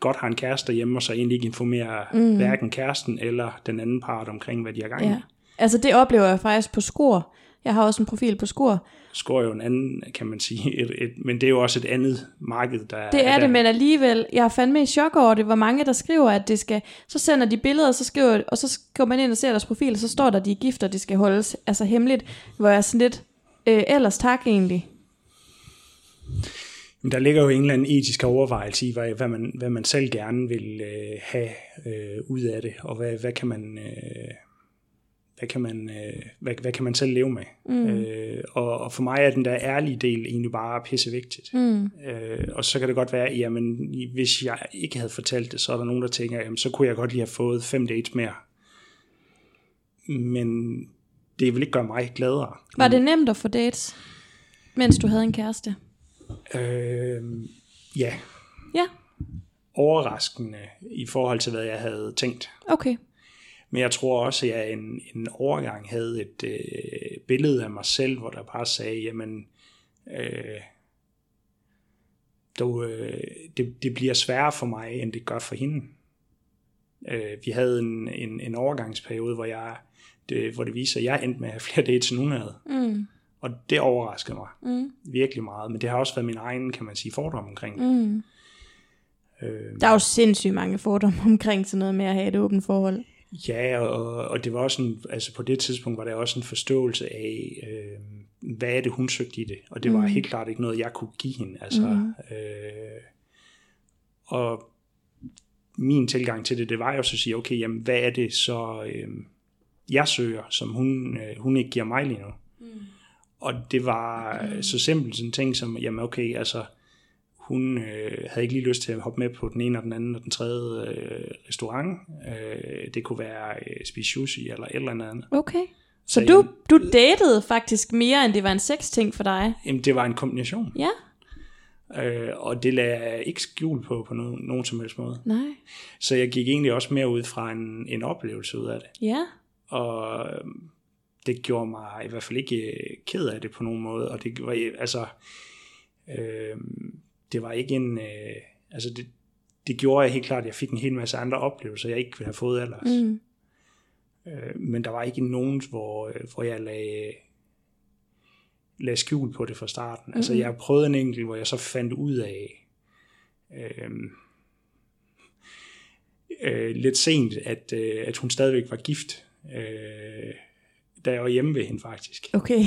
Speaker 3: godt har en kæreste hjemme, og så egentlig ikke informerer mm. hverken kæresten eller den anden part omkring, hvad de har gang i.
Speaker 2: Ja. Altså det oplever jeg faktisk på skor. Jeg har også en profil på skor.
Speaker 3: Skår jo en anden, kan man sige. Et, et, men det er jo også et andet marked, der
Speaker 2: Det er
Speaker 3: der.
Speaker 2: det, men alligevel, jeg er fandme i chok over det, hvor mange der skriver, at det skal, så sender de billeder, så skriver, og så går man ind og ser deres profil, og så står der, at de er gift, og det skal holdes altså hemmeligt, hvor jeg er sådan lidt, øh, ellers tak egentlig.
Speaker 3: Men der ligger jo en eller anden etisk overvejelse i, hvad, hvad, man, hvad man selv gerne vil øh, have øh, ud af det, og hvad, hvad kan man... Øh, hvad kan man, øh, hvad, hvad kan man selv leve med? Mm. Øh, og, og for mig er den der ærlige del egentlig bare pisse vigtigt.
Speaker 2: Mm.
Speaker 3: Øh, og så kan det godt være, jamen hvis jeg ikke havde fortalt det, så er der nogen, der tænker, jamen så kunne jeg godt lige have fået fem dates mere. Men det vil ikke gøre mig gladere.
Speaker 2: Var det nemt at få dates, mens du havde en kæreste?
Speaker 3: Øh, ja,
Speaker 2: Ja,
Speaker 3: overraskende i forhold til, hvad jeg havde tænkt.
Speaker 2: okay.
Speaker 3: Men jeg tror også, at jeg en, en overgang havde et øh, billede af mig selv, hvor der bare sagde, jamen, øh, du, øh, det, det bliver sværere for mig, end det gør for hende. Øh, vi havde en, en, en overgangsperiode, hvor, jeg, det, hvor det viser, at jeg endte med at have flere dates, end hun havde.
Speaker 2: Mm.
Speaker 3: Og det overraskede mig
Speaker 2: Mm.
Speaker 3: virkelig meget. Men det har også været min egen, kan man sige, fordom omkring det.
Speaker 2: Mm.
Speaker 3: Øh,
Speaker 2: Der er jo sindssygt mange fordomme omkring sådan noget med at have et åbent forhold.
Speaker 3: Ja, og, og det var også en, altså på det tidspunkt var der også en forståelse af, øh, hvad er det, hun søgte i det. Og det var
Speaker 2: Mm.
Speaker 3: helt klart ikke noget, jeg kunne give hende. Altså,
Speaker 2: Mhm.
Speaker 3: øh, og min tilgang til det, det var jo så at sige, okay, jamen, hvad er det så, øh, jeg søger, som hun, øh, hun ikke giver mig lige nu.
Speaker 2: Mm.
Speaker 3: Og det var så simpelt sådan en ting som, jamen okay, altså, hun øh, havde ikke lige lyst til at hoppe med på den ene og den anden og den tredje øh, restaurant. Øh, det kunne være øh, spise sushi eller et eller andet.
Speaker 2: Okay. Så,
Speaker 3: Så
Speaker 2: du,
Speaker 3: jeg-
Speaker 2: du datede faktisk mere, end det var en sex-ting for dig?
Speaker 3: Jamen, det var en kombination.
Speaker 2: Ja?
Speaker 3: Øh, og det lagde jeg ikke skjul på på nogen, nogen som helst måde.
Speaker 2: Nej.
Speaker 3: Så jeg gik egentlig også mere ud fra en, en oplevelse ud af det.
Speaker 2: Ja.
Speaker 3: Og det gjorde mig i hvert fald ikke øh, ked af det på nogen måde. Og det var altså... Øh, det var ikke en... Øh, altså det, det gjorde jeg helt klart, at jeg fik en hel masse andre oplevelser, jeg ikke ville have fået ellers.
Speaker 2: Mm.
Speaker 3: Øh, men der var ikke nogen, hvor, øh, hvor jeg lagde lagde skjul på det fra starten. Mm-hmm. Altså, jeg prøvede en enkelt, hvor jeg så fandt ud af, øh, øh, lidt sent, at, øh, at hun stadigvæk var gift, øh, da jeg var hjemme ved hende faktisk.
Speaker 2: Okay.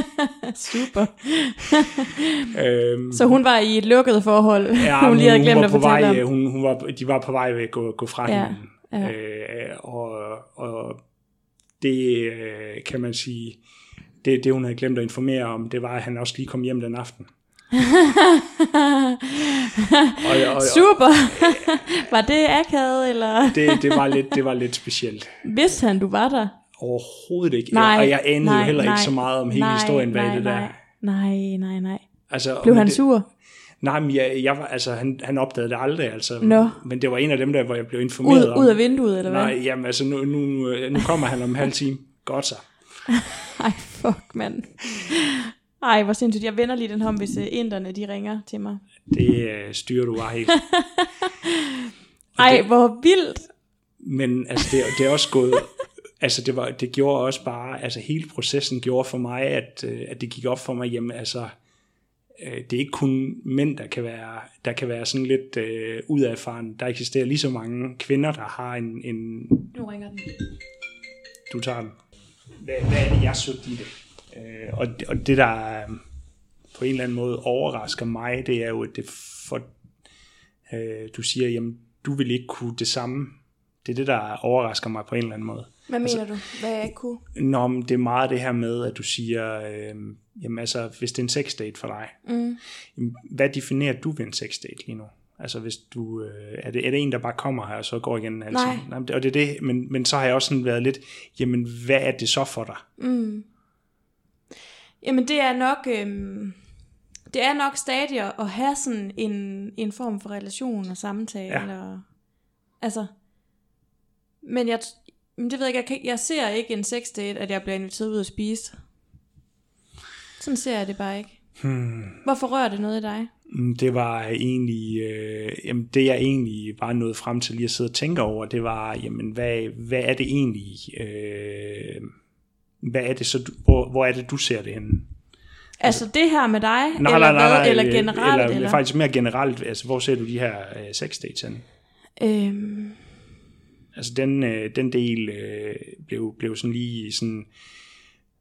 Speaker 2: *laughs* Super. *laughs*
Speaker 3: Øhm,
Speaker 2: Så hun var i et lukket forhold.
Speaker 3: ja, *laughs*
Speaker 2: hun lige havde glemt
Speaker 3: var
Speaker 2: at fortælle
Speaker 3: vej,
Speaker 2: om.
Speaker 3: hun, hun var, de var på vej ved at gå, gå fra
Speaker 2: Ja,
Speaker 3: hinanden.
Speaker 2: ja.
Speaker 3: Øh, og, og det øh, kan man sige, det, det hun havde glemt at informere om, det var, at han også lige kom hjem den aften. og, og, og,
Speaker 2: Super. var det akavet, eller
Speaker 3: det, det, var lidt, det var lidt specielt.
Speaker 2: vidste han, du var der?
Speaker 3: Overhovedet ikke.
Speaker 2: Nej,
Speaker 3: og jeg anede
Speaker 2: nej,
Speaker 3: jo heller
Speaker 2: nej,
Speaker 3: ikke så meget om hele
Speaker 2: nej,
Speaker 3: historien bag
Speaker 2: nej,
Speaker 3: det der.
Speaker 2: nej. Nej, nej.
Speaker 3: Altså,
Speaker 2: Blev han
Speaker 3: det,
Speaker 2: sur?
Speaker 3: Nej, men jeg, jeg var, altså, han, han opdagede det aldrig. Altså,
Speaker 2: Nå.
Speaker 3: Men det var en af dem der, hvor jeg blev informeret
Speaker 2: Ud,
Speaker 3: om.
Speaker 2: ud af vinduet, eller hvad?
Speaker 3: Nej, jamen altså, nu, nu, nu kommer han om en halv time. Godt så. *laughs*
Speaker 2: Ej, fuck, mand. Ej, hvor sindssygt. Jeg vender lige den her hvis uh, inderne, de ringer til mig.
Speaker 3: Det øh, styrer du bare helt. *laughs*
Speaker 2: Ej, hvor vildt.
Speaker 3: Men altså, det, det er også gået... *laughs* Altså, det, var, det gjorde også bare... Altså, hele processen gjorde for mig, at, øh, at det gik op for mig, jamen altså... øh, Det er ikke kun mænd, der kan være, der kan være sådan lidt øh, udadfaren. Der eksisterer lige så mange kvinder, der har en... en
Speaker 2: Nu ringer den.
Speaker 3: du tager den. Hvad, hvad er det, jeg søgte i det? Øh, og, og det, der øh, på en eller anden måde overrasker mig, det er jo, at det for, øh, du siger, jamen, du vil ikke kunne det samme. Det er det, der overrasker mig på en eller anden måde.
Speaker 2: Hvad mener du? Hvad jeg ikke kunne?
Speaker 3: Nå, men det er meget det her med, at du siger, øh, jamen altså, hvis det er en sexdate for dig,
Speaker 2: Mm.
Speaker 3: jamen, hvad definerer du ved en sexdate lige nu? Altså hvis du, øh, er, det, er det en, der bare kommer her, og så går igen? Altså,
Speaker 2: Nej.
Speaker 3: Nej og det er det, men, men så har jeg også sådan været lidt, jamen hvad er det så for dig?
Speaker 2: Mm. Jamen det er nok øhm, det er nok stadier at have sådan en, en form for relation og samtale
Speaker 3: Ja.
Speaker 2: og altså men jeg men det ved jeg ikke, jeg, kan, jeg ser ikke en sex date, at jeg bliver inviteret ud at spise. Sådan ser jeg det bare ikke.
Speaker 3: Hmm.
Speaker 2: Hvorfor rører det noget i dig?
Speaker 3: Mm, Det var egentlig, øh, jamen det jeg egentlig var nået frem til lige at sidde og tænke over, det var, jamen hvad, hvad er det egentlig, øh, hvad er det så, du- hvor, hvor er det du ser det henne?
Speaker 2: Altså det her med dig, eller hvad? eller generelt?
Speaker 3: eller,
Speaker 2: eller?
Speaker 3: faktisk mere generelt, altså hvor ser du de her øh, sex dates henne?
Speaker 2: Øhm,
Speaker 3: Altså den, øh, den del øh, blev, blev sådan lige sådan,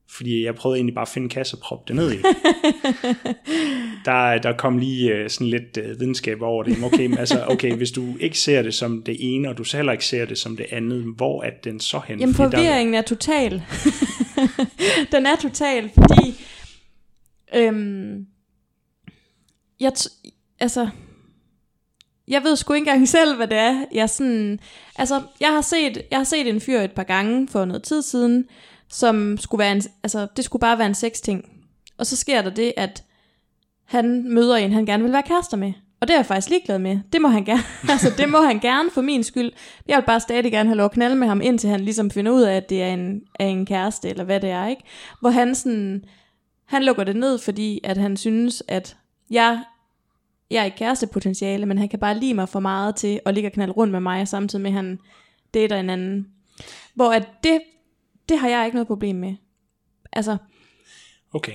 Speaker 3: fordi jeg prøvede egentlig bare at finde en kasse og proppe det ned i. *laughs* der, der kom lige øh, sådan lidt øh, videnskab over det. Okay, men altså, okay, hvis du ikke ser det som det ene, og du så heller ikke ser det som det andet, hvor er den så hen?
Speaker 2: Jamen
Speaker 3: Fordi der-
Speaker 2: forvirringen er total. *laughs* den er total, fordi øhm, jeg, altså, jeg ved sgu ikke engang selv, hvad det er. Jeg, sådan, altså, jeg, har set, jeg har set en fyr et par gange for noget tid siden, som skulle være en, altså, det skulle bare være en sexting. Og så sker der det, at han møder en, han gerne vil være kærester med. Og det er jeg faktisk ligeglad med. Det må han gerne. *laughs* altså, det må han gerne for min skyld. Jeg vil bare stadig gerne have lov at knalde med ham, indtil han ligesom finder ud af, at det er en, er en kæreste, eller hvad det er, ikke? Hvor han sådan, han lukker det ned, fordi at han synes, at jeg, jeg er ikke kærestepotentiale, men han kan bare lide mig for meget til at ligge og knalde rundt med mig, samtidig med, at han dater en anden. Hvor at det, det har jeg ikke noget problem med. Altså,
Speaker 3: Okay,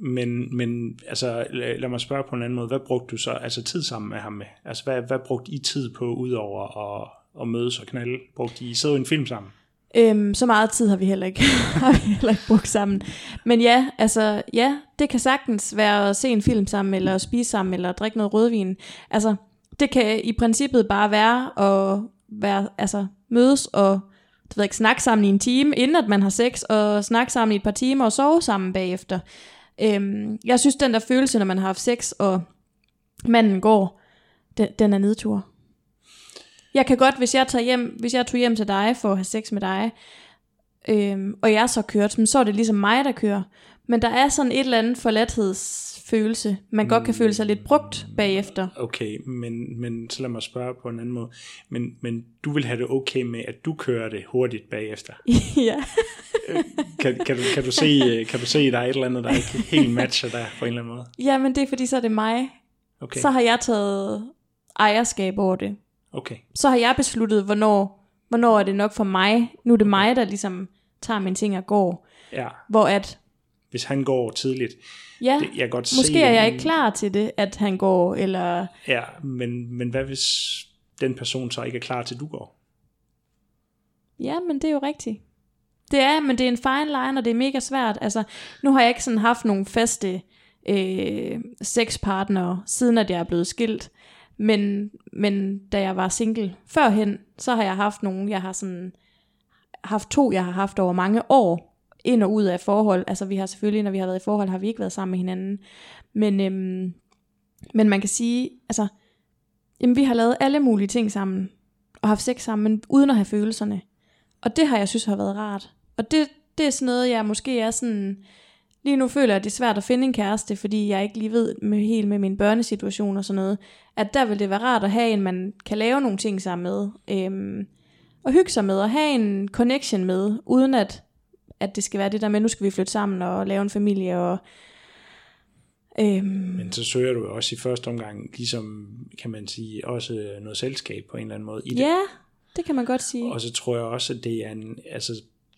Speaker 3: men, men altså, lad, lad mig spørge på en anden måde. Hvad brugte du så altså tid sammen med ham med? Altså, hvad, hvad brugte I tid på, udover at, at mødes og knalde? Brugte I, sidde i en film sammen?
Speaker 2: Øhm, så meget tid har vi heller ikke, *laughs* har vi heller ikke brugt sammen. Men ja, altså, ja, det kan sagtens være at se en film sammen, eller at spise sammen, eller at drikke noget rødvin. Altså, det kan i princippet bare være at være, altså, mødes og det ved ikke, snakke sammen i en time, inden at man har sex, og snakke sammen i et par timer og sove sammen bagefter. Øhm, jeg synes, den der følelse, når man har haft sex, og manden går, den, den er nedtur. Jeg kan godt, hvis jeg, tager hjem, hvis jeg tog hjem til dig for at have sex med dig, øhm, og jeg så kørt, så er det ligesom mig, der kører. Men der er sådan et eller andet forladthedsfølelse. Man godt kan føle sig lidt brugt bagefter.
Speaker 3: Okay, men, men så lad mig spørge på en anden måde. Men, men du vil have det okay med, at du kører det hurtigt bagefter? *laughs*
Speaker 2: ja.
Speaker 3: Kan, kan, du, kan, du se, kan du se, at der er et eller andet, der ikke helt matcher der på en eller anden måde?
Speaker 2: ja, men det er fordi, så er det mig.
Speaker 3: Okay,
Speaker 2: Så har jeg taget ejerskab over det.
Speaker 3: Okay.
Speaker 2: Så har jeg besluttet, hvornår, hvornår er det nok for mig. Nu er det mig, der ligesom tager mine ting og går.
Speaker 3: Ja,
Speaker 2: Hvor at
Speaker 3: hvis han går tidligt,
Speaker 2: Ja,
Speaker 3: det, jeg kan godt se
Speaker 2: måske er
Speaker 3: det,
Speaker 2: jeg ikke klar til det, at han går, eller...
Speaker 3: Ja, men, men hvad hvis den person så ikke er klar til, du går?
Speaker 2: Ja, men det er jo rigtigt. Det er, men det er en fine line, og det er mega svært. Altså, nu har jeg ikke sådan haft nogle faste øh, sexpartnere, siden at jeg er blevet skilt. Men, men da jeg var single førhen, så har jeg haft nogle, jeg har sådan haft to, jeg har haft over mange år, ind og ud af forhold. Altså vi har selvfølgelig, når vi har været i forhold, har vi ikke været sammen med hinanden. Men, øhm, men man kan sige, altså, jamen, vi har lavet alle mulige ting sammen, og haft sex sammen, men uden at have følelserne. Og det har jeg synes har været rart. Og det, det er sådan noget, jeg måske er sådan... Lige nu føler jeg, at det er svært at finde en kæreste, fordi jeg ikke lige ved med, helt med min børnesituation og sådan noget, at der vil det være rart at have en, man kan lave nogle ting sammen med, øhm, og hygge sig med, og have en connection med, uden at, at det skal være det der med, nu skal vi flytte sammen og lave en familie, og øhm,
Speaker 3: Men så søger du også i første omgang, ligesom kan man sige, også noget selskab på en eller anden måde i det.
Speaker 2: ja, det kan man godt sige.
Speaker 3: Og så tror jeg også, at det er en, altså,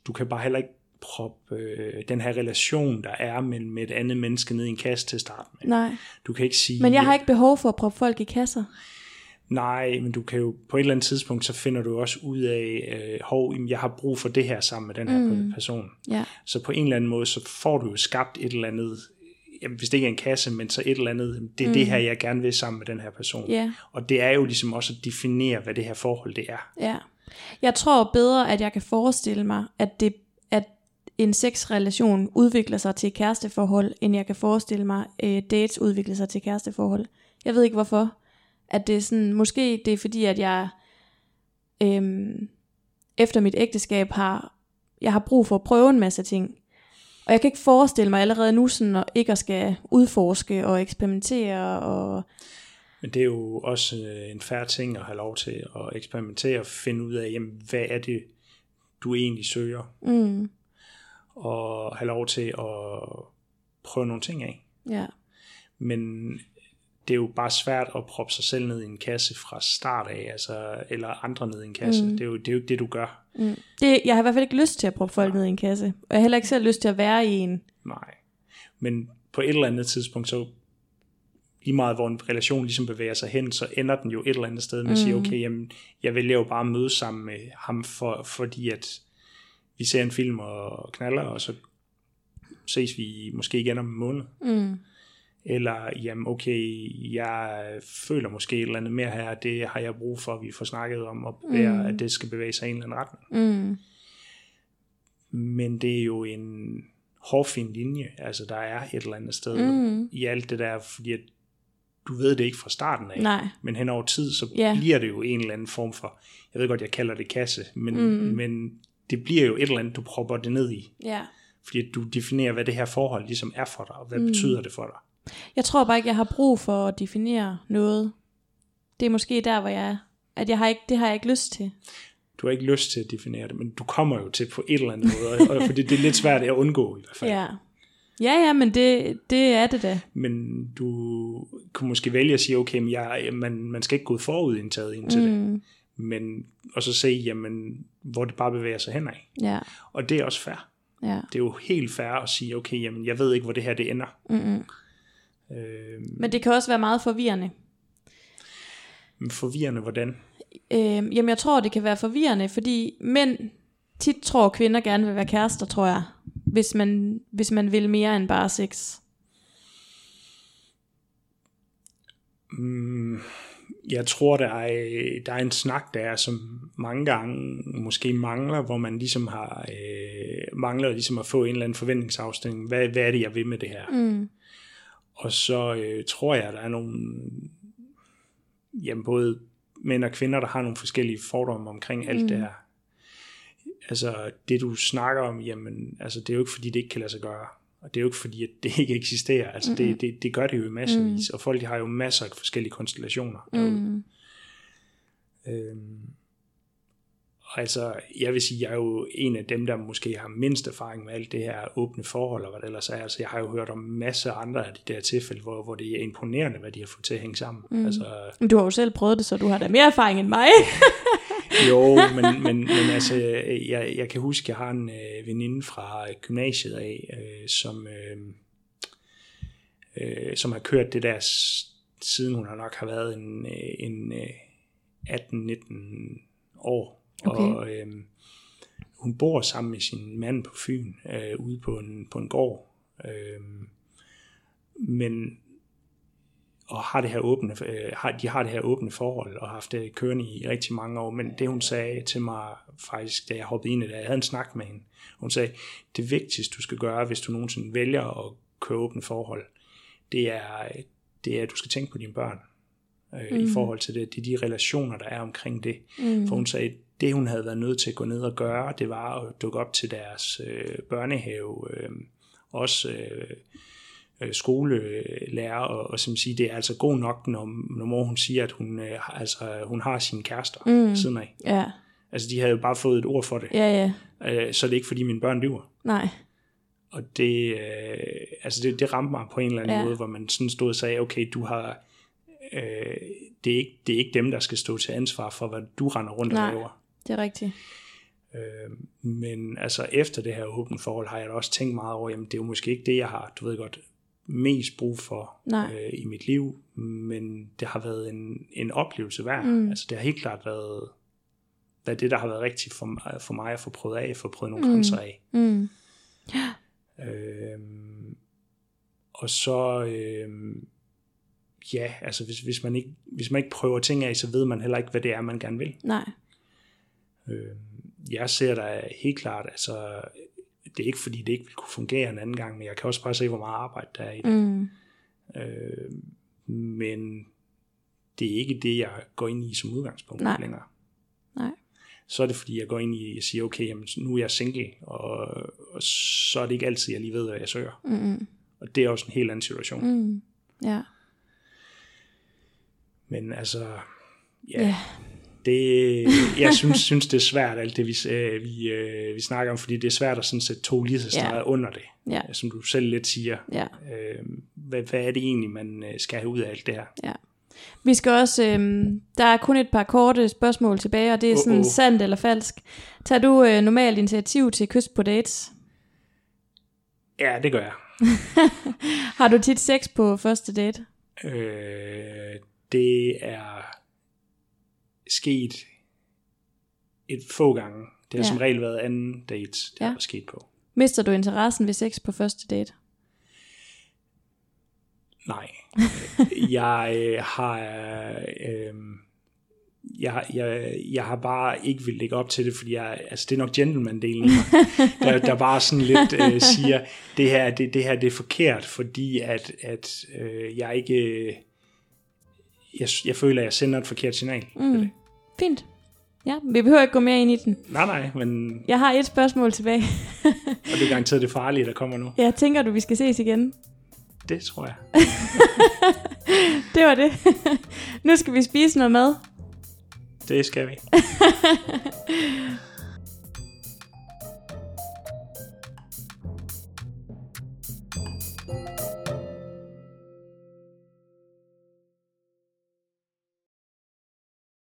Speaker 3: du kan bare heller ikke proppe øh, den her relation, der er mellem et andet menneske ned i en kasse til at starte med.
Speaker 2: Nej,
Speaker 3: Du kan ikke sige,
Speaker 2: men jeg har ikke behov for at proppe folk i kasser.
Speaker 3: nej, men du kan jo på et eller andet tidspunkt, så finder du også ud af, øh, hov, jeg har brug for det her sammen med den her mm. person.
Speaker 2: Ja,
Speaker 3: Så på en eller anden måde, så får du jo skabt et eller andet, jamen, hvis det ikke er en kasse, men så et eller andet, det er mm. det her, jeg gerne vil sammen med den her person.
Speaker 2: ja.
Speaker 3: Og det er jo ligesom også at definere, hvad det her forhold det er.
Speaker 2: Ja. Jeg tror bedre, at jeg kan forestille mig, at, det, at en sexrelation udvikler sig til kæresteforhold, end jeg kan forestille mig, øh, dates udvikler sig til kæresteforhold. Jeg ved ikke hvorfor. At det er sådan, måske det er fordi, at jeg øhm, efter mit ægteskab har, jeg har brug for at prøve en masse ting. Og jeg kan ikke forestille mig allerede nu sådan, at ikke at skal udforske og eksperimentere og
Speaker 3: Men det er jo også øh, en færre ting at have lov til at eksperimentere og finde ud af, jamen, hvad er det, du egentlig søger,
Speaker 2: mm,
Speaker 3: og have lov til at prøve nogle ting af.
Speaker 2: ja.
Speaker 3: Men det er jo bare svært at proppe sig selv ned i en kasse fra start af, altså, eller andre ned i en kasse. Mm. Det, er jo, det er jo ikke det, du gør.
Speaker 2: Mm. Det, jeg har i hvert fald ikke lyst til at proppe folk ned i en kasse. Og jeg har heller ikke selv lyst til at være i en.
Speaker 3: Nej. Men på et eller andet tidspunkt, så lige meget hvor en relation ligesom bevæger sig hen, så ender den jo et eller andet sted med at sige, okay, jamen, jeg vælger jo bare at møde sammen med ham, for, fordi at vi ser en film og knaller, og så ses vi måske igen om en måned.
Speaker 2: Mm.
Speaker 3: Eller, jamen okay, jeg føler måske et eller andet mere her, det har jeg brug for, at vi får snakket om, og bevæger, mm. at det skal bevæge sig i en eller anden retning.
Speaker 2: Mm.
Speaker 3: Men det er jo en hårfin linje, altså der er et eller andet sted
Speaker 2: Mm.
Speaker 3: i alt det der, fordi at du ved det ikke fra starten af,
Speaker 2: Nej.
Speaker 3: men hen over tid, så
Speaker 2: Ja.
Speaker 3: bliver det jo en eller anden form for, jeg ved godt, jeg kalder det kasse, men, mm. men det bliver jo et eller andet, du propper det ned i,
Speaker 2: Ja.
Speaker 3: fordi du definerer, hvad det her forhold ligesom er for dig, og hvad mm. betyder det for dig.
Speaker 2: Jeg tror bare ikke, jeg har brug for at definere noget. Det er måske der, hvor jeg er. At jeg har ikke, det har jeg ikke lyst til.
Speaker 3: Du har ikke lyst til at definere det, men du kommer jo til på et eller andet måde, og, og fordi det er lidt svært at undgå i hvert fald.
Speaker 2: Ja. Ja, ja, men det, det er det da.
Speaker 3: Men du kunne måske vælge at sige, okay, men jeg, man, man skal ikke gå forudindtaget ind til mm. det, men, og så se, jamen, hvor det bare bevæger sig henad.
Speaker 2: Ja,
Speaker 3: Og det er også fair.
Speaker 2: ja.
Speaker 3: Det er jo helt fair at sige, okay, jamen, jeg ved ikke, hvor det her det ender.
Speaker 2: Mm-mm.
Speaker 3: Øh,
Speaker 2: Men det kan også være meget forvirrende.
Speaker 3: forvirrende, hvordan?
Speaker 2: Øh, jamen, jeg tror, det kan være forvirrende, fordi mænd tit tror, kvinder gerne vil være kærester, tror jeg. Hvis man, hvis man vil mere end bare sex.
Speaker 3: Mm, jeg tror, der er, der er en snak, der er, som mange gange måske mangler, hvor man ligesom har øh, mangler ligesom at få en eller anden forventningsafstemning. Hvad, hvad er det, jeg vil med det her?
Speaker 2: Mm.
Speaker 3: Og så øh, tror jeg, der er nogle, jamen både mænd og kvinder, der har nogle forskellige fordomme omkring alt mm. det her. Altså det du snakker om, jamen altså det er jo ikke fordi, det ikke kan lade sig gøre. Og det er jo ikke fordi, at det ikke eksisterer. Altså mm. det, det, det gør det jo i masservis. Mm. Og folk de har jo masser af forskellige konstellationer derude.
Speaker 2: Mm.
Speaker 3: Øhm, altså, jeg vil sige, jeg er jo en af dem, der måske har mindst erfaring med alt det her åbne forhold, og hvad det ellers er. Altså, jeg har jo hørt om masser af andre af de der tilfælde, hvor, hvor det er imponerende, hvad de har fået til at hænge sammen. Mm. Altså,
Speaker 2: Du har jo selv prøvet det, så du har da mere erfaring end mig. *laughs*
Speaker 3: Jo, men, men, men altså, jeg, jeg kan huske, jeg har en øh, veninde fra gymnasiet af, øh, som, øh, øh, som har kørt det der, siden hun har nok har været en, øh, en øh, 18-19 år.
Speaker 2: Okay.
Speaker 3: Og øh, hun bor sammen med sin mand på Fyn, øh, ude på en, på en gård. Øh, men og har det her åbne, øh, har, de har det her åbne forhold, og har haft det kørende i rigtig mange år, men det hun sagde til mig faktisk, da jeg hoppede ind i det, jeg havde en snak med hende, hun sagde, det vigtigste du skal gøre, hvis du nogensinde vælger at køre åbne forhold, det er, det er at du skal tænke på dine børn, øh, mm. i forhold til det, det er de relationer, der er omkring det. Mm. For hun sagde, det hun havde været nødt til at gå ned og gøre, det var at dukke op til deres øh, børnehave, øh, også øh, øh, skolelærer, og, og som siger, det er altså god nok, når, når mor hun siger, at hun, øh, altså, hun har sine kærester mm. siden af.
Speaker 2: Ja,
Speaker 3: Altså, de havde jo bare fået et ord for det.
Speaker 2: ja, ja.
Speaker 3: Øh, så er det ikke, fordi mine børn lyver.
Speaker 2: Nej.
Speaker 3: Og det, øh, altså det, det ramte mig på en eller anden
Speaker 2: ja.
Speaker 3: måde, hvor man sådan stod og sagde, okay, du har, øh, det, er ikke, det er ikke dem, der skal stå til ansvar for, hvad du render rundt
Speaker 2: Nej.
Speaker 3: og laver.
Speaker 2: Det er rigtigt.
Speaker 3: Øh, men altså efter det her åbne forhold, har jeg da også tænkt meget over, jamen det er jo måske ikke det, jeg har, du ved godt, mest brug for
Speaker 2: Nej.
Speaker 3: øh, i mit liv, men det har været en, en oplevelse værd. Mm. Altså det har helt klart været, været det, der har været rigtigt for, mig- for mig at få prøvet af, få prøvet nogle mm. grænser af.
Speaker 2: Mm.
Speaker 3: Øhm, og så, øhm, ja, altså hvis, hvis, man ikke, hvis man ikke prøver ting af, så ved man heller ikke, hvad det er, man gerne vil.
Speaker 2: Nej.
Speaker 3: Øhm, jeg ser der helt klart, altså det er ikke fordi, det ikke vil kunne fungere en anden gang, men jeg kan også bare se, hvor meget arbejde der er i det.
Speaker 2: Mm.
Speaker 3: Øhm, men det er ikke det, jeg går ind i som udgangspunkt
Speaker 2: Nej.
Speaker 3: længere.
Speaker 2: Nej.
Speaker 3: Så er det fordi, jeg går ind i og siger, okay, jamen, nu er jeg single, og, og så er det ikke altid, jeg lige ved, hvad jeg søger.
Speaker 2: Mm.
Speaker 3: Og det er også en helt anden situation.
Speaker 2: Mm. Ja.
Speaker 3: Men altså, ja,
Speaker 2: Ja.
Speaker 3: yeah. Det, *laughs* jeg synes, synes, det er svært, alt det vi, øh, vi, øh, vi snakker om, fordi det er svært at sådan sætte to lige så streger
Speaker 2: Ja.
Speaker 3: under det,
Speaker 2: Ja.
Speaker 3: som du selv lidt siger.
Speaker 2: Ja.
Speaker 3: Øh, hvad, hvad er det egentlig, man øh, skal have ud af alt det her?
Speaker 2: Ja. Vi skal også, øhm, der er kun et par korte spørgsmål tilbage, og det er sådan
Speaker 3: Uh-oh.
Speaker 2: sandt eller falsk. Tager du øh, normalt initiativ til kyst på dates?
Speaker 3: Ja, det gør jeg. *laughs*
Speaker 2: Har du tit sex på første date?
Speaker 3: Øh, det er sket et få gange. Det har
Speaker 2: Ja.
Speaker 3: som regel været anden date, det
Speaker 2: Ja.
Speaker 3: er sket på.
Speaker 2: Mister du interessen ved sex på første date?
Speaker 3: Nej. *laughs* jeg øh, har... Øh, jeg, har- jeg, jeg har bare ikke vil lægge op til det, fordi jeg, altså det er nok gentleman-delen der, der bare sådan lidt øh, siger, det her, det, det her det er forkert, fordi at, at øh, jeg ikke... Jeg, jeg føler, at jeg sender et forkert signal. Mm.
Speaker 2: Fint. Ja, vi behøver ikke gå mere ind i den.
Speaker 3: Nej, nej, men
Speaker 2: Jeg har et spørgsmål tilbage. *laughs*
Speaker 3: og det er garanteret det farlige, der kommer nu.
Speaker 2: Jeg tænker du, vi skal ses igen?
Speaker 3: Det tror jeg. *laughs*
Speaker 2: Det var det. *laughs* nu skal vi spise noget mad.
Speaker 3: Det skal vi.